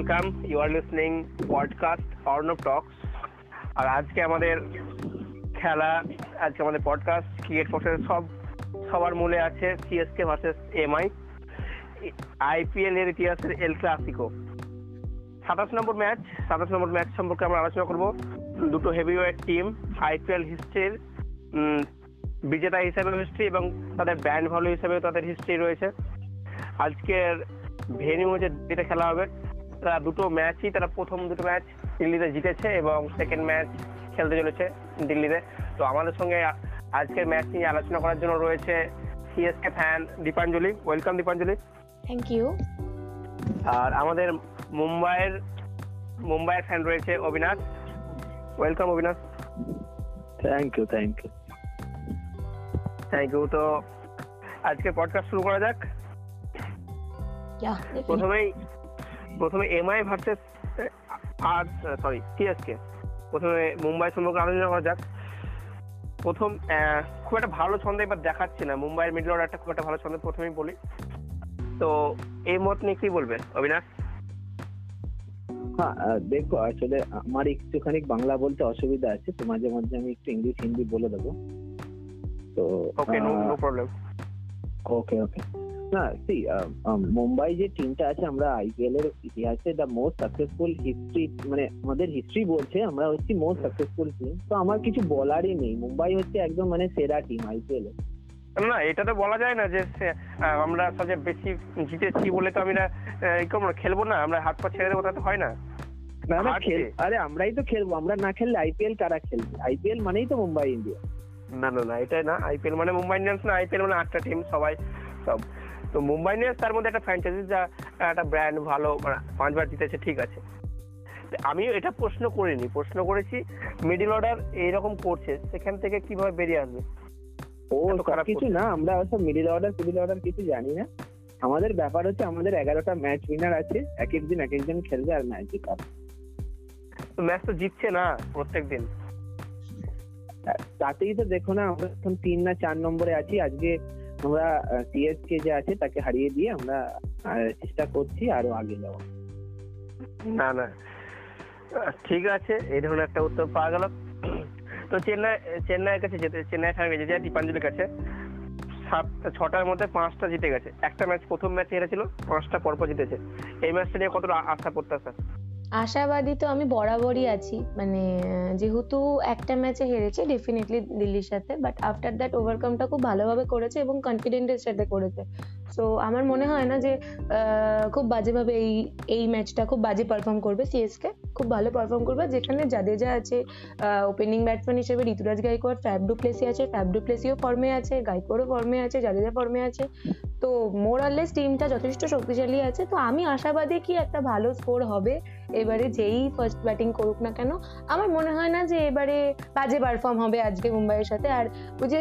Welcome you are listening podcast Arnab talks আর আজকে আমাদের খেলা, আজকে আমাদের পডকাস্ট ক্রিকেট ফোর্সের সব, সবার মূলে আছে সিএসকে ভার্সেস এমআই আইপিএল এর ইতিহাসের এল ক্লাসিকো সাতাশ নম্বর ম্যাচ সাতাশ নম্বর ম্যাচ সম্পর্কে আমরা আলোচনা করব। দুটো হেভিওয়েট টিম আইপিএল হিস্ট্রির বিজেতা হিসেবে হিস্ট্রি এবং তাদের ব্যান্ড ভ্যালু হিসেবে তাদের হিস্ট্রি রয়েছে। আজকের ভেনিউ যে যেটা খেলা হবে। তারা দুটো ম্যাচই তারা প্রথম দুটো ম্যাচ দিল্লিতে জিতেছে এবং সেকেন্ড ম্যাচ খেলতে চলেছে দিল্লিতে। তো আমাদের সঙ্গে আজকের ম্যাচ নিয়ে আলোচনা করার জন্য রয়েছে CSK fan Dipanjali. Welcome Dipanjali. Thank you আর আমাদের মুম্বাইয়ের মুম্বাইয়ের ফ্যান রয়েছে Abinash. Welcome Abinash. Thank you thank you thank you তো আজকে পডকাস্ট শুরু করা যাক। প্রথমেই প্রথমে এমআই ভার্সেস আর সরি সিএসকে প্রথমে মুম্বাই সম্পর্কে আলোচনা করা যাক। প্রথম খুব একটা ভালো ছন্দ এবার দেখাচ্ছে না। মুম্বাইয়ের মিডল অর্ডারটা খুব একটা ভালো ছন্দ প্রথমেই বলি। তো এই মত নিয়ে কি বলবে অবিনাশ? হ্যাঁ দেখো আসলে আমার একটুখানি বাংলা বলতে অসুবিধা আছে। তো মাঝে মাঝে আমি একটু ইংলিশ হিন্দি বলে দেবো। তো ওকে নো প্রবলেম ওকে ওকে না সি মুম্বাই যে টিমটা আছে আমরা আইপিএল এর ইতিহাসে দ্য মোস্ট সাকসেসফুল হিস্ট্রি মানে আমাদের হিস্ট্রি বলছে আমরা হচ্ছি মোস্ট সাকসেসফুল টিম তো আমার কিছু বলারই নেই। মুম্বাই হচ্ছে একদম মানে সেরা টিম আইপিএল এ। না এটা তো বলা যায় না যে আমরা সবচেয়ে বেশি জিতেছি বলে তো আমরা না, খেলব না আমরা হাত পা ছেড়ে দেবো তা তো হয় না। না না খেল আরে আমরাই তো খেলব আমরা না খেললে আইপিএল কারা খেলবে? আইপিএল মানেই তো মুম্বাই ইন্ডিয়া না না না এটাই না আইপিএল মানে মুম্বাই ইন্ডিয়ান্স না আইপিএল মানে আটটা টিম সবাই সব। তো মুম্বাই ইন্ডিয়ান্স তার মধ্যে একটা ফ্র্যাঞ্চাইজি যা একটা ব্র্যান্ড ভালো মানে পাঁচবার জিতেছে ঠিক আছে। আমি এটা প্রশ্ন করিনি। প্রশ্ন করেছি মিডিল অর্ডার এইরকম করছে সেখান থেকে কীভাবে বেরিয়ে আসবে? ও খারাপ কিছু না আমরা ওসব মিডিল অর্ডার মিডিল অর্ডার কিছু জানি না। আমাদের ব্যাপার হচ্ছে আমাদের এগারোটা ম্যাচ উইনার আছে এক এক দিন এক একজন খেলবে আর ম্যাচ জিতাবে তো ম্যাচ তো জিতছে না প্রত্যেক দিন তাতেই তো দেখো না আমরা এখন তিন না চার নম্বরে আছি আজকে আমরা সিএসকে যে আছে, তাকে হারিয়ে দিয়ে আমরা চেষ্টা করছি আরও আগে যাওয়া না না। ঠিক আছে, এই ধরনের একটা উত্তর পাওয়া গেল। তো চেন্নাই, চেন্নাইয়ের কাছে যেতে চেন্নাই ফ্যান গেছে যে দীপাঞ্জলির কাছে। সাতটা ছটার মধ্যে পাঁচটা জিতে গেছে। একটা ম্যাচ প্রথম ম্যাচে হেরেছিল, পাঁচটা পরপর জিতেছে। এই ম্যাচটা নিয়ে কতটা আশা প্রত্যাশা? আশাবাদী তো আমি বরাবরই আছি। মানে যেহেতু একটা ম্যাচে হেরেছে ডেফিনেটলি দিল্লির সাথে বাট আফটার দ্যাট ওভারকামটা খুব ভালোভাবে করেছে এবং কনফিডেন্টের সাথে করেছে। সো আমার মনে হয় না যে খুব বাজেভাবে এই এই ম্যাচটা খুব বাজে পারফর্ম করবে সিএসকে খুব ভালো পারফর্ম করবে, যেখানে জাদেজা আছে ওপেনিং ব্যাটসম্যান হিসেবে Ruturaj Gaikwad Faf du Plessis আছে ফ্যাব ডুপ্লেসিও ফর্মে আছে গাইকোয়াড়ও ফর্মে আছে, জাদেজা ফর্মে আছে। তো মোরালেস টিমটা যথেষ্ট শক্তিশালী আছে। তো আমি আশাবাদী কি একটা ভালো স্কোর হবে। এবারে যেই ফার্স্ট ব্যাটিং করুক না কেন, আমার মনে হয় না যে এবারে বাজে পারফর্ম হবে আজকে মুম্বাইয়ের সাথে। আর ওই যে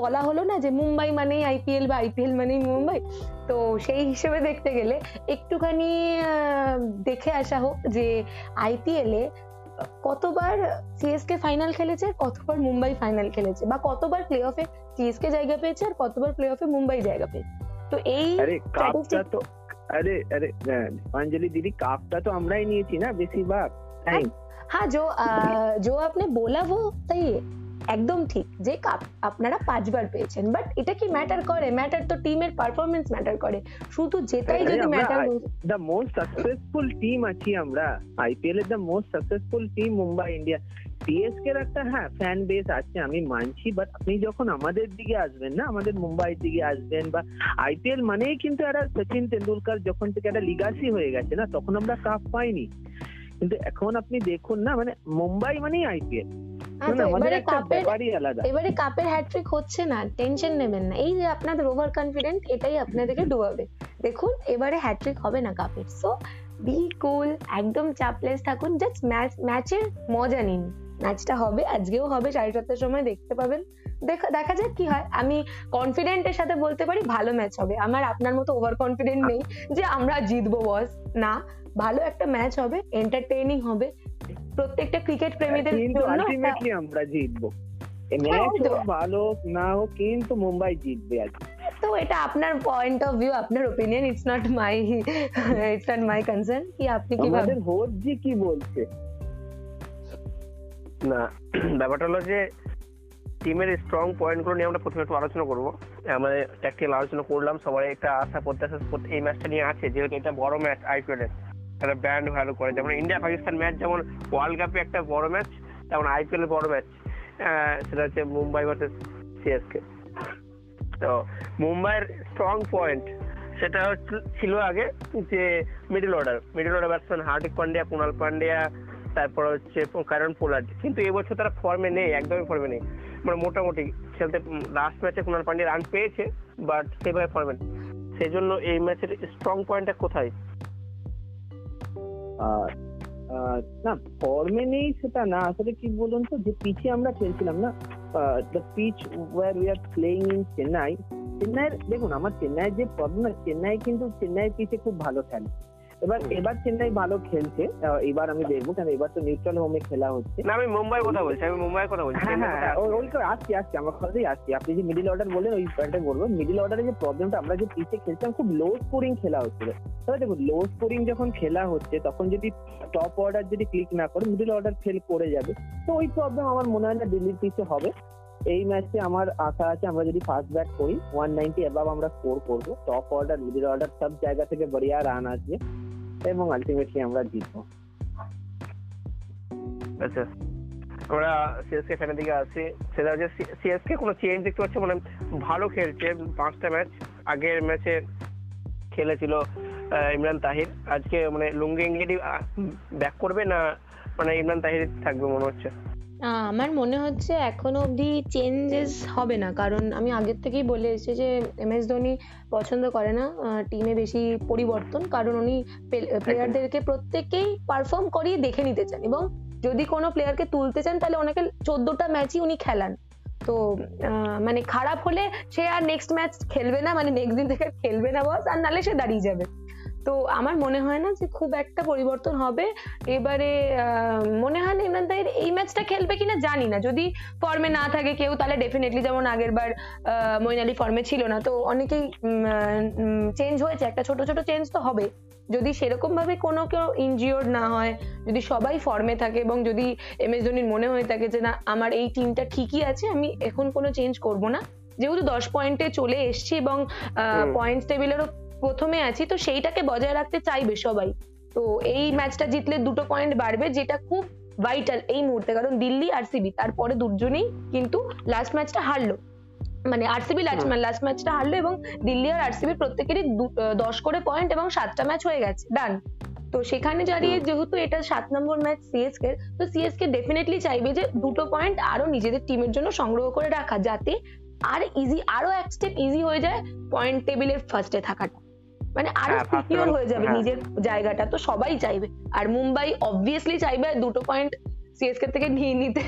বলা হলো না যে মুম্বাই মানেই আইপিএল বা আইপিএল মানেই মুম্বাই? তো সেই হিসেবে দেখতে গেলে একটুখানি দেখে আসা হোক যে আইপিএলে কতবার সিএসকে ফাইনাল খেলেছে, কতবার মুম্বাই ফাইনাল খেলেছে বা কতবার প্লে অফে সিএসকে জায়গা পেয়েছে আর কতবার প্লে অফে মুম্বাই জায়গা পেয়েছে তো এই আরে কাপটা statistic- তো আরে আরে আহ, অঞ্জলি দিদি কাপটা তো আমরাই নিয়েছি না বেশিরভাগ তাই हाँ जो आ, जो आपने बोला वो सही है একদম ঠিক। যে কাপ আপনারা পাঁচবার পেয়েছেন। বাট এটা কি ম্যাটার করে? ম্যাটার তো টিমের পারফরমেন্স ম্যাটার করে। শুধু যেটাই যদি matter the most successful team আছি আমরা। আইপিএল এর the most successful team Mumbai India CSK এর একটা হ্যাঁ ফ্যান বেস আছে আমি মানছি। বাট আপনি যখন আমাদের দিকে আসবেন না আমাদের মুম্বাইয়ের দিকে আসবেন বা আইপিএল মানেই কিন্তু একটা সচিন তেন্ডুলকার যখন থেকে একটা লিগাসি হয়ে গেছে না তখন আমরা কাপ পাইনি। কিন্তু এখন আপনি দেখুন না মানে মুম্বাই মানেই আইপিএল আচ্ছা এবারে একটা কাপের এবারে কাপের হ্যাট্রিক হচ্ছে না টেনশন নেবেন না। এই যে আপনাদের ওভার কনফিডেন্ট এটাই আপনাদেরকে ডুবাবে। দেখুন এবারে হ্যাট্রিক হবে না কাপের। সো বি কুল একদম চাপলেস থাকুন জাস্ট ম্যাচ ম্যাচের মজা নিন। ম্যাচটা হবে আজকেও হবে সাড়ে সাতটার সময় দেখতে পাবেন। দেখা দেখা যাক কি হয়। আমি কনফিডেন্টের সাথে বলতে পারি ভালো ম্যাচ হবে। আমার আপনার মতো ওভার কনফিডেন্ট নেই যে আমরা জিতবো বস না ভালো একটা ম্যাচ হবে এন্টারটেইনিং হবে। প্রত্যেকটা ক্রিকেট প্রেমীদের কিন্তু আলটিমেটলি আমরা জিতবো। হ্যাঁ, ম্যাচ ভালো না হোক কিন্তু মুম্বাই জিতবে আজ। তো এটা আপনার পয়েন্ট অফ ভিউ আপনার opinion it's not my it's not my concern কি আপনি কি ভাবেন? হোস্ট জি কি বলছে? না ব্যাপারটা হলো যে টিমের স্ট্রং পয়েন্টগুলো নিয়ে আমরা প্রথমে একটু আলোচনা করব। আমরা ট্যাকটিক্যাল আলোচনা করলাম সবাই একটা আশা প্রত্যাশা প্রত- এই ম্যাচটা নিয়ে আছে যেহেতু এটা বড় ম্যাচ আইপিএল এর। একটা ব্র্যান্ড ভ্যালু করে। যেমন ইন্ডিয়া পাকিস্তান ম্যাচ যেমন ওয়ার্ল্ড কাপে একটা বড় ম্যাচ তেমন আইপিএল বড় ম্যাচ সেটা হচ্ছে মুম্বাই ভার্সেস সিএসকে তো মুম্বাইয়ের স্ট্রং পয়েন্ট সেটা ছিল আগে যে middle order middle order batsman Hardik Pandya Krunal Pandya, তারপর হচ্ছে কারণ পোলার্ড। কিন্তু এবছর তারা ফর্মে নেই, একদমই ফর্মে নেই। মানে মোটামুটি খেলতে লাস্ট ম্যাচে কুণাল পান্ডিয়া রান পেয়েছে বাট সেভাবে ফর্মে সেই জন্য এই ম্যাচের স্ট্রং পয়েন্টটা কোথায়? না ফর্মে নেই সেটা না। আসলে কি বলুন তো, যে পিচে আমরা খেলছিলাম না the pitch where we are playing in Chennai চেন্নাইয়ের দেখুন, আমার চেন্নাইয়ের যে প্রবলেম চেন্নাই কিন্তু চেন্নাই পিচে খুব ভালো খেলে। এবার এবার চেন্নাই ভালো খেলছে। এবার আমি দেখব কারণ এবার তো নিউট্রাল হোমে খেলা হচ্ছে। না আমি মুম্বাইয়ের কথা বলছি আমি মুম্বাইয়ের কথা বলছি হ্যাঁ হ্যাঁ ওই- তো আসছি আসছি আমার কথাই আসছি। আপনি যে মিডিল অর্ডার বললেন ওই পয়েন্টে বলব। মিডিল অর্ডারে যে প্রবলেমটা আমরা যে পিচে খেলছিলাম খুব লো স্কোরিং খেলা হচ্ছিল। তবে দেখুন লো স্কোরিং যখন খেলা হচ্ছে তখন যদি টপ অর্ডার যদি ক্লিক না করে মিডিল অর্ডার ফেল করে যাবে। তো ওই প্রবলেম আমার মনে হয় না দিল্লির পিচে হবে। এই ম্যাচে আমার আশা আছে আমরা যদি ফার্স্ট ব্যাট করি ওয়ান নাইনটি এবাব আমরা স্কোর করব। টপ অর্ডার মিডিল অর্ডার সব জায়গা থেকে বড়িয়া রান আসবে। এবং আলটিমেটলি আমরা জিতবো। আচ্ছা আমরা সিএসকে ফ্যানের দিকে আসি সেটা হচ্ছে সিএসকে কোনো চেঞ্জ দেখতে পাচ্ছি? মানে ভালো খেলছে, পাঁচটা ম্যাচ আগের ম্যাচে খেলেছিল ইমরান তাহির। আজকে মানে লুঙ্গি ইংগেডি ব্যাক করবে না মানে ইমরান তাহির থাকবে মনে হচ্ছে? আমার মনে হচ্ছে এখনও অবধি চেঞ্জেস হবে না। কারণ আমি আগের থেকেই বলে এসেছি যে এম এস ধোনি পছন্দ করে না টিমে বেশি পরিবর্তন। কারণ উনি প্লেয়ারদেরকে প্রত্যেককেই পারফর্ম করিয়ে দেখে নিতে চান এবং যদি কোনো প্লেয়ারকে তুলতে চান, তাহলে ওনাকে চোদ্দটা ম্যাচই উনি খেলান। তো মানে খারাপ হলে সে আর নেক্সট ম্যাচ খেলবে না মানে নেক্সট দিন থেকে খেলবে না বস আর নালে সে দাঁড়িয়ে যাবে। তো আমার মনে হয় না যে খুব একটা পরিবর্তন হবে। এবারে মনে হয় না ইমরান তাহির এই ম্যাচটা খেলবে কিনা জানি না। যদি ফর্মে না থাকে কেউ তাহলে ডেফিনেটলি যেমন আগের বার মঈন আলী ফর্মে ছিল না। তো অনেকেই চেঞ্জ হয়েছে। একটা ছোট ছোট চেঞ্জ তো হবে। যদি সেরকম ভাবে কোনো কেউ ইনজিওর্ড না হয় যদি সবাই ফর্মে থাকে এবং যদি এম এস ধোনির মনে হয়ে থাকে যে না আমার এই টিমটা ঠিকই আছে আমি এখন কোনো চেঞ্জ করব না। যেহেতু দশ পয়েন্টে চলে এসছি এবং হুম। পয়েন্টস টেবিলেরও প্রথমে আছি তো সেইটাকে বজায় রাখতে চাইবে সবাই। তো এই ম্যাচটা জিতলে দুটো পয়েন্ট বাড়বে যেটা খুব ভাইটাল এই মুহূর্তে। কারণ দিল্লি আর সিবি তারপরে দুজনেই কিন্তু লাস্ট ম্যাচটা হারলো। মানে আরসিবি লাস্ট ম্যাচটা হারলো এবং দিল্লি আর আরসিবি প্রত্যেকেরই দশ করে পয়েন্ট এবং সাতটা ম্যাচ হয়ে গেছে ডান তো সেখানে দাঁড়িয়ে যেহেতু এটা সাত নম্বর ম্যাচ সিএসকে তো সিএসকে ডেফিনেটলি চাইবে যে দুটো পয়েন্ট আরও নিজেদের টিমের জন্য সংগ্রহ করে রাখা যাতে আর ইজি আরও এক স্টেপ ইজি হয়ে যায় পয়েন্ট টেবিলের ফার্স্টে থাকাটা। মানে আরও হ্যাঁ, সিকিউর মানে- হয়ে যাবে হ্যাঁ। নিজের জায়গাটা তো সবাই চাইবে। আর মুম্বাই অবভিয়াসলি চাইবে দুটো পয়েন্ট সিএসকে থেকে নিয়ে নিতে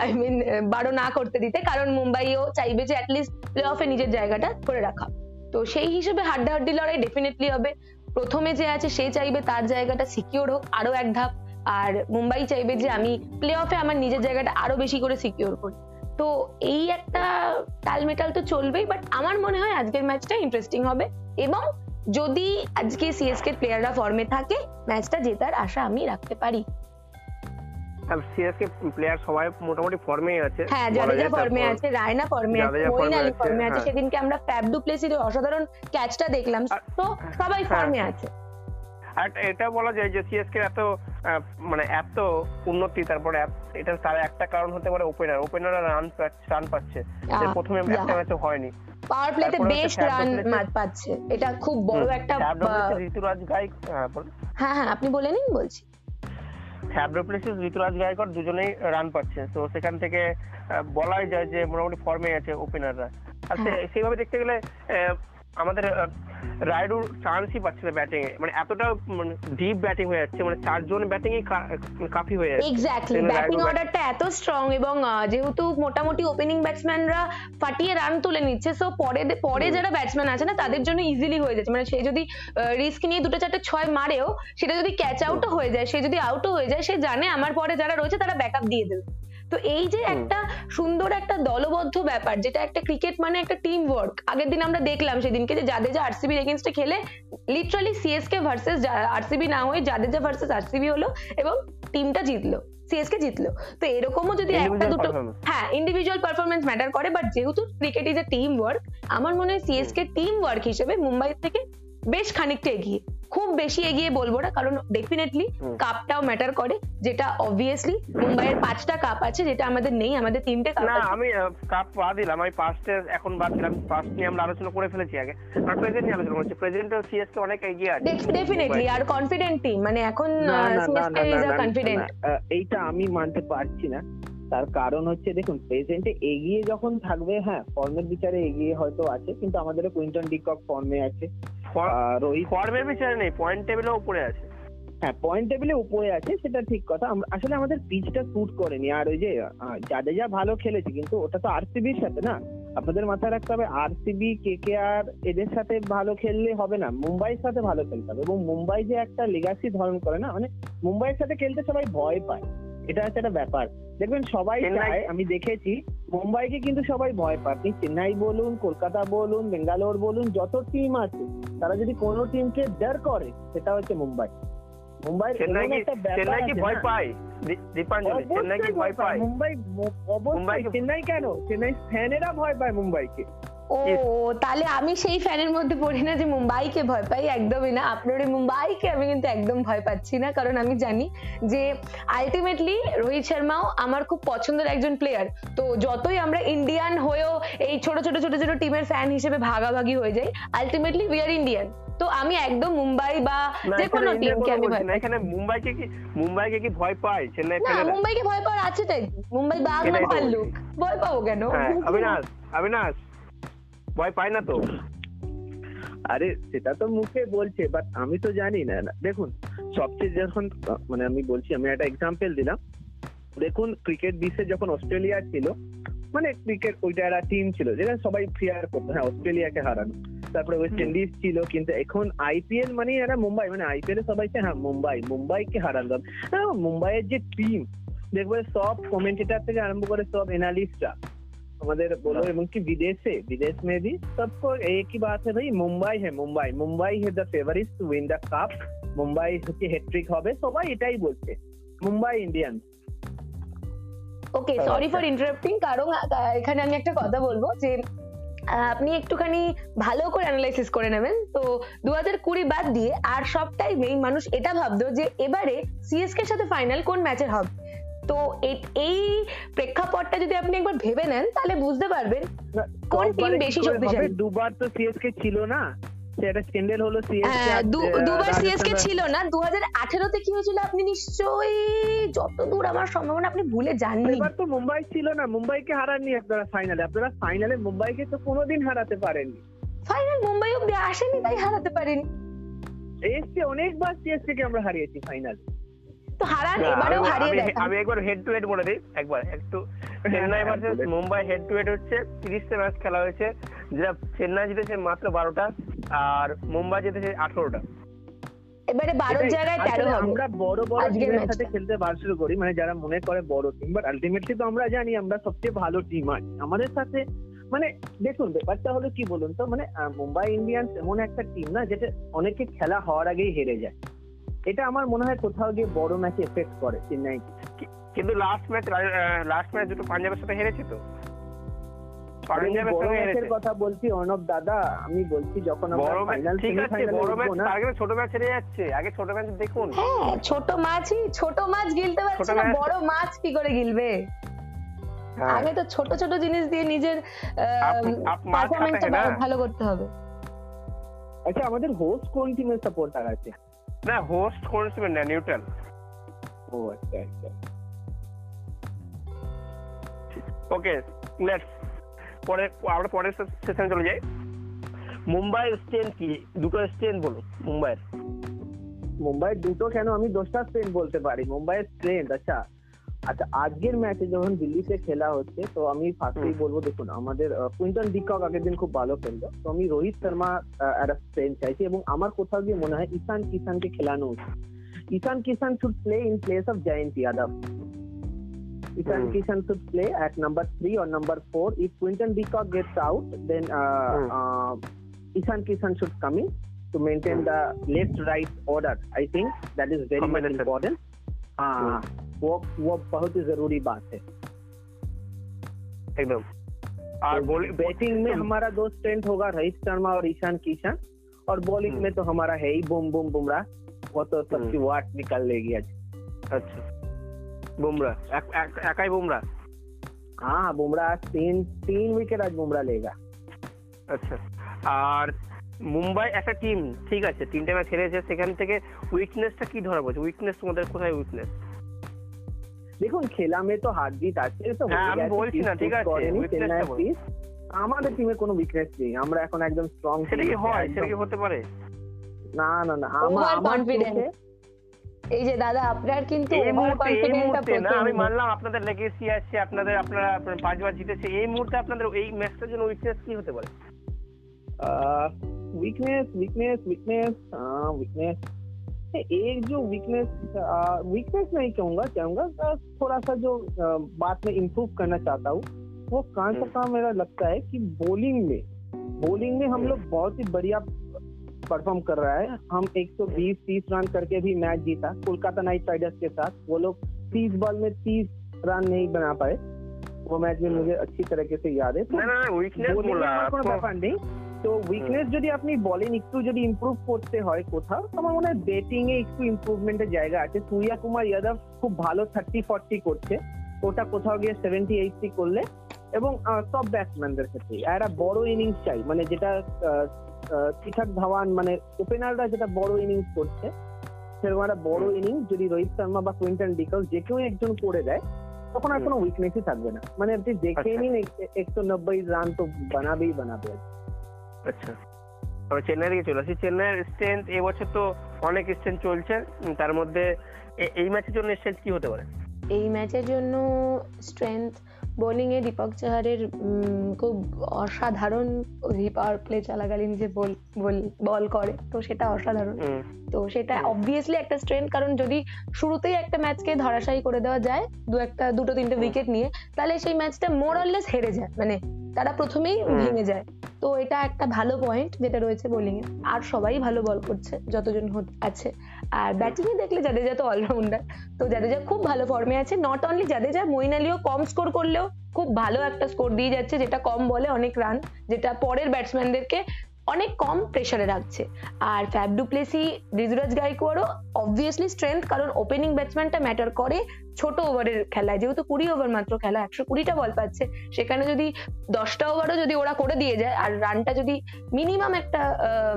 আই মিন বারো না করতে দিতে কারণ মুম্বাইও চাইবে যে অ্যাটলিস্ট প্লে অফে নিজের জায়গাটা করে রাখা। তো সেই হিসেবে হাড্ডাহাড্ডি লড়াই ডেফিনেটলি হবে। প্রথমে যে আছে সে চাইবে তার জায়গাটা সিকিউর হোক আরও এক ধাপ। আর মুম্বাই চাইবে যে আমি প্লে অফে আমার নিজের জায়গাটা আরও বেশি করে সিকিউর করি। তো এই একটা তালমেটাল তো চলবেই বাট আমার মনে হয় আজকের ম্যাচটা ইন্টারেস্টিং হবে। এবং যদি আজকে সিএসকে প্লেয়াররা ফর্মে থাকে ম্যাচটা জেতার আশা আমি রাখতে পারি সিএসকে প্লেয়ার সবাই মোটামুটি ফর্মেই আছে হ্যাঁ জাদেজা ফর্মে আছে রায়না ফর্মে আছে ফর্মে আলী ফর্মে আছে হ্যাঁ। সেদিনকে আমরা ফ্যাব ডুপ্লেসির অসাধারণ ক্যাচটা দেখলাম তো সবাই হ্যাঁ। ফর্মে আছে আর এটা বলা যায় যে সিএসকে এত মানে এত উন্নতি তারপরে এটা তার একটা কারণ হতে পারে ওপেনার ওপেনাররা রান রান পাচ্ছে যে প্রথমে একটা ম্যাচে হয়নি। পাওয়ার প্লেতে বেশ রান পাচ্ছে। এটা খুব বড় একটা ঋতুরাজ গায়ক হ্যাঁ হ্যাঁ হ্যাঁ আপনি বলে নিন বলছি। ফ্যাব ডুপ্লেসিস ঋতুরাজ গায়কর দুজনেই রান পাচ্ছে। তো সেখান থেকে বলাই যায় যে মোটামুটি ফর্মে আছে ওপেনাররা আর হ্যাঁ। সেইভাবে দেখতে গেলে আমাদের রায়ডু চান্সই পাচ্ছে না ব্যাটিং এ। মানে এতটা ডিপ ব্যাটিং হয়ে যাচ্ছে মানে চারজন ব্যাটিং এ কাফি হয়ে যাচ্ছে। এক্স্যাক্টলি ব্যাটিং অর্ডারটা এত স্ট্রং এবং যেহেতু মোটামুটি ওপেনিং ব্যাটসম্যানরা ফাটিয়ে রান তুলে নিচ্ছে সো পরে পরে যারা ব্যাটসম্যান আছে না তাদের জন্য ইজিলি হয়ে যাচ্ছে। মানে সে যদি রিস্ক নিয়ে দুটো চারটে ছয় মারেও সেটা যদি ক্যাচ আউটও হয়ে যায় সে যদি আউটও হয়ে যায় সে জানে আমার পরে যারা রয়েছে তারা ব্যাকআপ দিয়ে দেবে। তো এই যে। একটা সুন্দর একটা দলবদ্ধ ব্যাপার যেটা একটা ক্রিকেট মানে একটা টিম ওয়ার্ক আগের দিন আমরা দেখলাম সেদিনকে যে জাদেজা আরসিবির এগেনস্টে খেলে লিটারালি সিএসকে ভার্সেস আরসিবি না হয়ে জাদেজা ভার্সেস আরসিবি হলো এবং টিমটা জিতলো সিএসকে জিতলো। তো এরকমও যদি একটা দুটো হ্যাঁ ইন্ডিভিজুয়াল পারফরমেন্স ম্যাটার করে বাট যেহেতু cricket is a team work আমার মনে হয় সিএসকে টিম ওয়ার্ক হিসেবে মুম্বাই থেকে বেশ খানিকটা এগিয়ে। খুব বেশি এগিয়ে বলব না কারণ ডেফিনেটলি কাপটাও ম্যাটার করে যেটা অবভিয়াসলি মুম্বাইয়ের পাঁচটা কাপ আছে যেটা আমাদের নেই আমাদের তিনটে কাপ না আমি কাপ বাদ দিলাম আমি পাস্টের এখন বাদ দিলাম পাস্ট নিয়ে আমরা আলোচনা করে ফেলেছি আগে। আর প্রেজেন্ট নিয়ে আলোচনা করছি। প্রেজেন্টও সিএসকে অনেক এগিয়ে আছে। ডেফিনেটলি আর কনফিডেন্ট টিম মানে এখন সিএসকে ইজ আ কনফিডেন্ট এইটা আমি মানতে পারছি না। তার কারণ হচ্ছে দেখুন প্রেজেন্টে এগিয়ে যখন থাকবে হ্যাঁ ফর্মের বিচারে এগিয়ে হয়তো আছে কিন্তু আমাদের কুইন্টন ডিকক ফর্মে আছে। রোহিত ফর্মের বিচারে নেই পয়েন্ট টেবিলেও উপরে আছে। হ্যাঁ পয়েন্ট টেবিলে উপরে আছে সেটা ঠিক কথা। আসলে আমাদের পিচটা স্যুট করেনি আর ওই যে জাদেজা ভালো খেলেছে কিন্তু ওটা তো আরসিবির সাথে না? আপনাদের মাথায় রাখতে হবে আরসিবি কে কে আর এদের সাথে ভালো খেললে হবে না মুম্বাইয়ের সাথে ভালো খেলতে হবে। এবং মুম্বাই যে একটা লেগাসি ধারণ করে না মানে মুম্বাইয়ের সাথে খেলতে সবাই ভয় পায়। এটা হচ্ছে একটা ব্যাপার। দেখবেন সবাই চায় আমি দেখেছি মুম্বাইকে কিন্তু সবাই ভয় পায়। আপনি চেন্নাই বলুন কলকাতা বলুন বেঙ্গালোর বলুন যত টিম আছে তারা যদি কোনো টিমকে ডার করে সেটা হচ্ছে মুম্বাই। মুম্বাই ভয় পায়? মুম্বাই অবশ্যই। চেন্নাই কেন? চেন্নাই ফ্যানেরা ভয় পায় মুম্বাইকে। ও তাহলে আমি সেই ফ্যানের মধ্যে পড়ি না যে মুম্বাইকে ভয় পাই একদমই না। আপনার মুম্বাইকে আমি কিন্তু একদম ভয় পাচ্ছি না কারণ আমি জানি যে আলটিমেটলি রোহিত শর্মাও আমার খুব পছন্দের একজন প্লেয়ার তো যতই আমরা ইন্ডিয়ান হয়েও এই ছোট ছোট ছোট ছোট টিমের ফ্যান হিসেবে ভাগাভাগি হয়ে যাই আলটিমেটলি উই আর ইন্ডিয়ান তো আমি একদম মুম্বাই বা যে কোনো টিমকে আমি ভয় পাই। এখানে মুম্বাইকে কি মুম্বাইকে কি ভয় পায়? চেন্নাই না মুম্বাইকে ভয় পাওয়ার আছে তাই। মুম্বাই বাঘ না ভাল্লুক। ভয় পাবো কেন? হ্যাঁ অবিনাশ অবিনাশ। ভয় পায় না তো? আরে সেটা তো মুখে বলছে বাট আমি তো জানি না দেখুন সবচেয়ে যখন মানে আমি বলছি আমি একটা এক্সাম্পল দিলাম। দেখুন ক্রিকেট বিশ্বে যখন অস্ট্রেলিয়া ছিল মানে ক্রিকেট ওইটা একটা টিম ছিল যেটা সবাই ফিয়ার করতো হ্যাঁ অস্ট্রেলিয়াকে হারানো। তারপরে ওয়েস্ট ইন্ডিজ ছিল কিন্তু এখন আইপিএল মানে এরা মুম্বাই মানে আইপিএল এ সবাই চায়, হ্যাঁ মুম্বাই মুম্বাইকে হারানো হ্যাঁ মুম্বাইয়ের যে টিম দেখবে সব কমেন্টেটার থেকে আরম্ভ করে সব এনালিস্টরা আমাদের বলো हाँ। এবং কি বিদেশে विदेश में भी सबको एक ही बात है भाई মুম্বাই है মুম্বাই মুম্বাই है the favourite to win the cup Mumbai হচ্ছে হ্যাট্রিক হবে সবাই এটাই বলছে মুম্বাই ইন্ডিয়ান্স ওকে হ্যাঁ, সরি আচ্ছা। ফর ইন্টারাপ্টিং কারণ আহ, এখানে আমি একটা কথা বলবো যে আহ, আপনি একটুখানি ভালো করে অ্যানালাইসিস করে নেবেন তো দু হাজার কুড়ি বাদ দিয়ে আর সব টাইমেই মানুষ এটা ভাবতো যে এবারে সিএসকে এর সাথে ফাইনাল কোন ম্যাচের হবে তো এই প্রেক্ষাপটটা যদি আপনি একবার ভেবে নেন তাহলে বুঝতে পারবেন কোন টিম বেশি শক্তিশালী। দুবার তো সিএসকে ছিল না। হলো হ্যাঁ, সিএসকে দুবার সিএসকে ছিল না। দু হাজার কি হয়েছিল আপনি নিশ্চয়ই? যতদূর আমার সম্ভাবনা আপনি ভুলে যাননি। এবার তো মুম্বাই ছিল না। মুম্বাইকে হারাননি আপনারা ফাইনালে আপনারা ফাইনালে মুম্বাইকে তো কোনোদিন হারাতে পারেননি। ফাইনাল মুম্বাই অব্দি আসেনি তাই হারাতে পারিনি। অনেকবার সিএসকে কে আমরা হারিয়েছি ফাইনালে তো হারান এবারেও আমি- হারিয়ে দেখান আমি একবার হেড টু হেড বলে দিই একবার। একটু চেন্নাই হ্যাঁ, versus Mumbai head to head হচ্ছে তিরিশটা ম্যাচ খেলা হয়েছে যেটা চেন্নাই জিতেছে মাত্র বারোটা আর মুম্বাই জিতেছে আঠারোটা। এবারে বারোর। জায়গায় তেরো হবে। আমরা বড় বড় টিমের সাথে খেলতে বার শুরু করি মানে যারা মনে করে বড় টিম বাট আলটিমেটলি তো আমরা জানি আমরা সবচেয়ে ভালো টিম আছি। আমাদের সাথে মানে দেখুন ব্যাপারটা হলো কি বলুন তো মানে মুম্বাই ইন্ডিয়ান্স এমন একটা টিম না যেটা অনেকে খেলা হওয়ার আগেই হেরে যায়। এটা আমার মনে হয় কোথাও গিয়ে বড় ম্যাচে এফেক্ট করে চেন্নাই। কিন্তু লাস্ট ম্যাচ লাস্ট ম্যাচ দুটো পাঞ্জাবের সাথে হেরেছে তো? পাঞ্জাবের কথা বলছি অর্ণব দাদা আমি বলছি যখন আমরা ফাইনাল ঠিক আছে বড় ম্যাচ উঠবো না। তার আগে ছোট ম্যাচ হেরে যাচ্ছে। আগে ছোট ম্যাচ দেখুন। হ্যাঁ ছোট মাছই ছোট মাছ গিলতে পারছে না বড় মাছ কি করে গিলবে? হ্যাঁ। আগে তো ছোট ছোট জিনিস দিয়ে নিজের। ভালো করতে হবে। আচ্ছা আমাদের হোস্ট কোন টিমের সাপোর্টার আছে না হোস্ট করেছিলেন না নিউটন ও আচ্ছা আচ্ছা। ওকে লেটস পরে আমরা পরের সেশনে চলে যাই। মুম্বাইয়ের স্টেন কি? দুটো স্টেন বলুন মুম্বাইয়ের। মুম্বাইয়ের দুটো কেন? আমি দশটা স্টেন বলতে পারি। মুম্বাইয়ের ট্রেন আচ্ছা। আচ্ছা আজকের ম্যাচে যখন দিল্লিতে খেলা হচ্ছে তো আমি ফার্স্টেই হুম। বলবো দেখুন আমাদের আহ, কুইন্টন ডিকক আগের দিন খুব ভালো খেললো তো আমি রোহিত শর্মা আহ, একটা স্ট্রেন্থ চাইছি এবং আমার কোথাও গিয়ে মনে হয় ঈশান কিষানকে খেলানো উচিত Ishan Kishan should play in place of Jayant Yadav Ishan Hmm. Kishan should play at number three or number four. If Quinton de Kock gets out, then uh, Hmm. uh, Ishan Kishan should come in to maintain Hmm. the left-right order. I think that is very much Combination. important. हाँ वो वो बहुत ही जरूरी बात है একদম আর বলি batting में हमारा दो स्ट्रेंथ होगा रोहित शर्मा और ईशान किशन और बॉलिंग हम्म। में तो हमारा है ही बुम बुम बुमराह वो तो सबकी हम्म। वाट निकाल लेगी आज আচ্ছা বুমরা এক- এক- একাই বুমরা हाँ बुमराह आज तीन तीन विकेट आज बुमराह लेगा আচ্ছা আর মুম্বাই একটা টিম ঠিক আছে তিনটে ম্যাচ হেরেছে সেখান থেকে উইকনেসটা কি ধরা পড়ছে উইকনেস তোমাদের কোথায় উইকনেস দেখুন খেলামে তো হার জিত আছে তো হ্যাঁ, আমি বলছি না ঠিক আছে আমাদের টিমে কোনো উইকনেস নেই আমরা এখন একদম স্ট্রং সেটা কি হয়? সেটা কি হতে পারে? না না না আমার কনফিডেন্স এই যে দাদা আপনার কিন্তু এই মুহূর্তে এই মুহূর্তে না আমি মানলাম আপনাদের লেগেসি আছে আপনাদের আপনারা পাঁচবার জিতেছে এই মুহূর্তে আপনাদের এই ম্যাচটার জন্য উইকনেস কি হতে পারে? Weakness weakness weakness weakness weakness एक जो वीकनेस वीकनेस नहीं कहूँगा कहूँगा थोड़ा सा जो अ, बात में इम्प्रूव करना चाहता हूँ वो कहाँ से हम्म। कहाँ मेरा लगता है कि बॉलिंग में बॉलिंग में हम हम्म। लोग बहुत ही बढ़िया परफॉर्म कर रहा है। हम 120 30 रन करके भी मैच जीता कोलकाता नाइट राइडर्स के साथ। वो लोग 30 बॉल में 30 रन नहीं बना पाए। वो मैच में मुझे अच्छी तरीके से याद है। तो না না তো- উইকনেস যদি আপনি বলেন একটু যদি ইমপ্রুভ করতে হয় কোথাও আমার মনে হয় ব্যাটিং এ একটু ইমপ্রুভমেন্টের জায়গা আছে। সূর্যা কুমার যাদব খুব ভালো থার্টি ফর্টি করছে ওটা কোথাও গিয়ে সেভেন্টি এইটটি করলে এবং সব ব্যাটসম্যানদের ক্ষেত্রে। একটা বড় ইনিংস চাই মানে যেটা ঠিকঠাক ধাওয়ান মানে ওপেনাররা যেটা বড় ইনিংস করছে সেরকম একটা বড় ইনিংস যদি রোহিত শর্মা বা কুইন্টন ডিকল যে কেউ একজন করে দেয় তখন আর কোনো উইকনেসই থাকবে না। মানে আপনি দেখে আচ্ছা। নিন একশো নব্বই রান তো বানাবেই বানাবে। আচ্ছা। তবে চেন্নাই দিকে চলে আসি। চেন্নাইয়ের স্ট্রেংথ এবছর তো অনেক স্ট্রেংথ চলছে। তার মধ্যে এই ম্যাচের জন্য স্ট্রেংথ কি হতে পারে? এই ম্যাচের জন্য স্ট্রেংথ বোলিং এ দীপক চাহারের খুব অসাধারণ পাওয়ার প্লে চলাকালীন যে বল বল করে তো সেটা অসাধারণ। তো সেটা অবভিয়াসলি একটা স্ট্রেংথ কারণ যদি শুরুতেই একটা ম্যাচকে ধরাশায়ী করে দেওয়া যায় দু একটা দুটো তিনটে উইকেট নিয়ে তাহলে সেই ম্যাচটা মোর অরলেস হেরে যায় মানে তারা প্রথমেই ভেঙে যায়। তো এটা একটা ভালো পয়েন্ট যেটা রয়েছে বোলিং এ আর সবাই ভালো বল করছে যতজন আছে। আর ব্যাটিং এ দেখলে জাদেজা তো অলরাউন্ডার তো জাদেজা খুব ভালো ফর্মে আছে। নট অনলি জাদেজা মইন আলীও কম স্কোর করলেও খুব ভালো একটা স্কোর দিয়ে যাচ্ছে, যেটা কম বলে অনেক রান যেটা পরের ব্যাটসম্যানদেরকে অনেক কম প্রেসারে রাখছে। আর ফ্যাব ডুপ্লেসি ঋতুরাজ গাইকোয়ারও অবভিয়াসলি স্ট্রেংথ কারণ ওপেনিং ব্যাটসম্যানটা ম্যাটার করে। ছোট ওভারের খেলায় যেহেতু কুড়ি ওভার মাত্র খেলা একশো কুড়িটা বল পাচ্ছে সেখানে যদি দশটা ওভারও যদি ওরা করে দিয়ে যায় আর রানটা যদি মিনিমাম একটা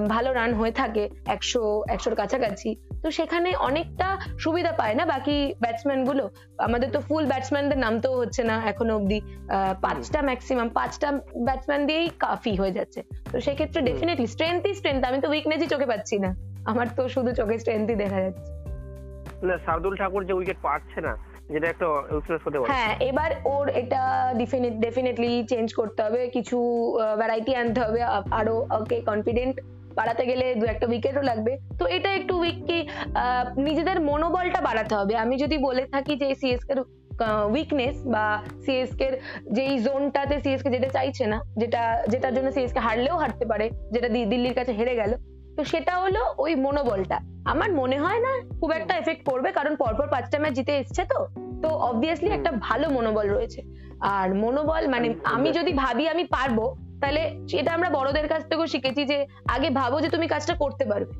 ভালো রান হয়ে থাকে একশো একশোর কাছাকাছি তো সেখানে অনেকটা সুবিধা পায় না বাকি ব্যাটসম্যানগুলো? আমাদের তো ফুল ব্যাটসম্যানদের নামতেও হচ্ছে না এখনও অব্দি আহ, পাঁচটা ম্যাক্সিমাম পাঁচটা ব্যাটসম্যান দিয়েই কাফি হয়ে যাচ্ছে। তো সেক্ষেত্রে। ডেফিনেটলি স্ট্রেংথই স্ট্রেংথ আমি তো উইকনেসই চোখে পাচ্ছি না। আমার তো শুধু চোখে স্ট্রেংথই দেখা যাচ্ছে। শার্দুল ঠাকুর যে উইকেট পাচ্ছে না, যেটা একটা উইকনেস হতে পারে। হ্যাঁ এবার ওর এটা ডেফিনেটলি চেঞ্জ করতে হবে, কিছু ভ্যারাইটি আনতে হবে আরও, ওকে কনফিডেন্ট বাড়াতে গেলে দু একটা উইকেটও লাগবে। তো এটা একটু উইক কি নিজেদের মনোবলটা বাড়াতে হবে। আমি যদি বলে থাকি যে সিএসকে উইকনেস বা সিএসকে এর যেই জোনটাতে সিএসকে যেতে চাইছে না, যেটা, যেটার জন্য সিএসকে হারলেও হারতে পারে, যেটা দিল্লির কাছে হেরে গেল তো সেটা হলো ওই মনোবলটা। আমার মনে হয় না খুব একটা এফেক্ট করবে কারণ পরপর পাঁচটা ম্যাচ জিতে এসছে তো। তো অবভিয়াসলি একটা ভালো মনোবল রয়েছে। আর মনোবল মানে আমি যদি ভাবি আমি পারব তাহলে সেটা আমরা বড়দের কাছ থেকেও শিখেছি যে আগে ভাবো যে তুমি কাজটা করতে পারবে।